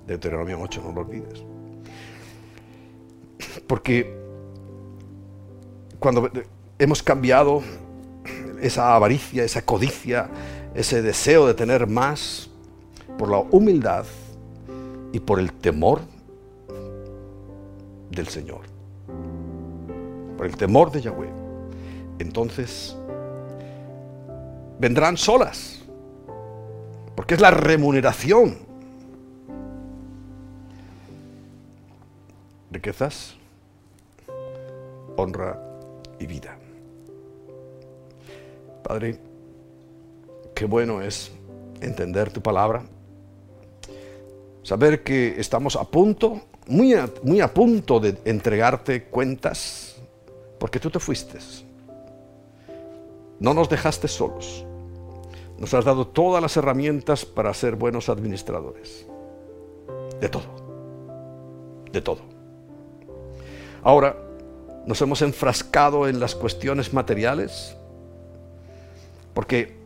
Deuteronomio 8, no lo olvides. Porque cuando hemos cambiado esa avaricia, esa codicia, ese deseo de tener más por la humildad y por el temor del Señor, por el temor de Yahweh, entonces vendrán solas, porque es la remuneración. Riquezas, honra y vida. Padre, qué bueno es entender tu palabra, saber que estamos a punto, muy a, muy a punto de entregarte cuentas, porque tú te fuiste. No nos dejaste solos. Nos has dado todas las herramientas para ser buenos administradores. De todo. De todo. Ahora, nos hemos enfrascado en las cuestiones materiales, porque,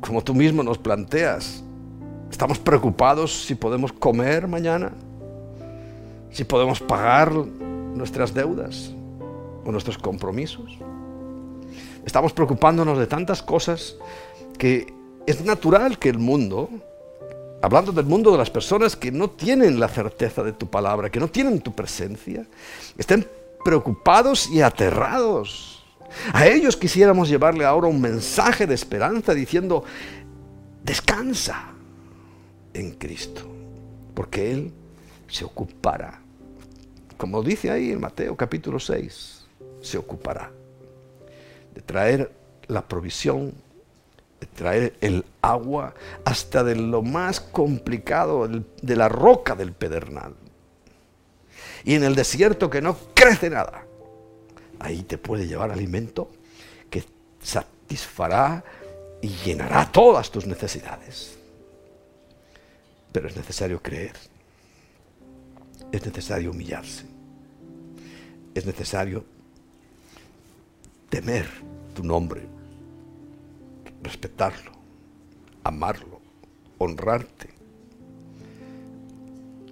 como tú mismo nos planteas, estamos preocupados si podemos comer mañana, si podemos pagar nuestras deudas o nuestros compromisos. Estamos preocupándonos de tantas cosas que es natural que el mundo, hablando del mundo de las personas que no tienen la certeza de tu palabra, que no tienen tu presencia, estén preocupados y aterrados. A ellos quisiéramos llevarle ahora un mensaje de esperanza diciendo, descansa en Cristo, porque Él se ocupará. Como dice ahí en Mateo capítulo 6, se ocupará de traer la provisión, de traer el agua hasta de lo más complicado, de la roca del pedernal. Y en el desierto que no crece nada, ahí te puede llevar alimento que satisfará y llenará todas tus necesidades. Pero es necesario creer, es necesario humillarse, es necesario temer tu nombre, respetarlo, amarlo, honrarte,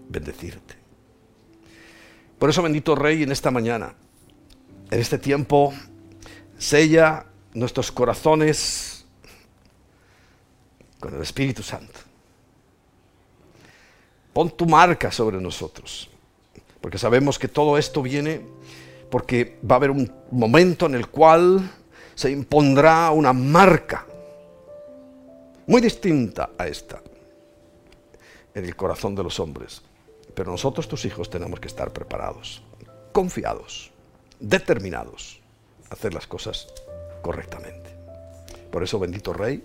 bendecirte. Por eso, bendito Rey, en esta mañana, en este tiempo, sella nuestros corazones con el Espíritu Santo. Pon tu marca sobre nosotros, porque sabemos que todo esto viene porque va a haber un momento en el cual se impondrá una marca muy distinta a esta en el corazón de los hombres. Pero nosotros, tus hijos, tenemos que estar preparados, confiados, determinados a hacer las cosas correctamente. Por eso, bendito Rey,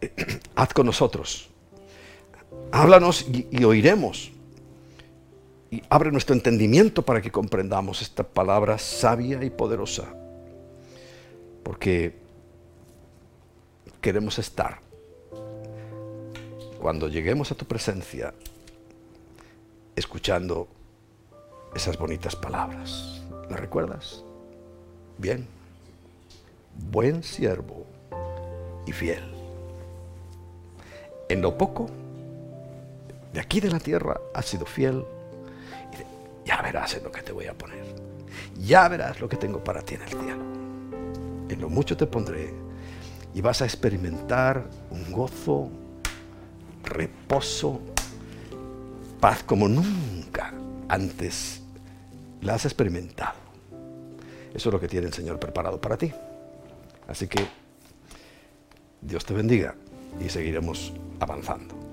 haz con nosotros, háblanos y, oiremos y abre nuestro entendimiento para que comprendamos esta palabra sabia y poderosa. Porque queremos estar cuando lleguemos a tu presencia escuchando esas bonitas palabras. ¿Las recuerdas? Bien. Buen siervo y fiel. En lo poco, de aquí de la tierra has sido fiel. Y ya verás en lo que te voy a poner. Ya verás lo que tengo para ti en el cielo. En lo mucho te pondré y vas a experimentar un gozo, reposo, paz como nunca antes la has experimentado. Eso es lo que tiene el Señor preparado para ti. Así que Dios te bendiga y seguiremos avanzando.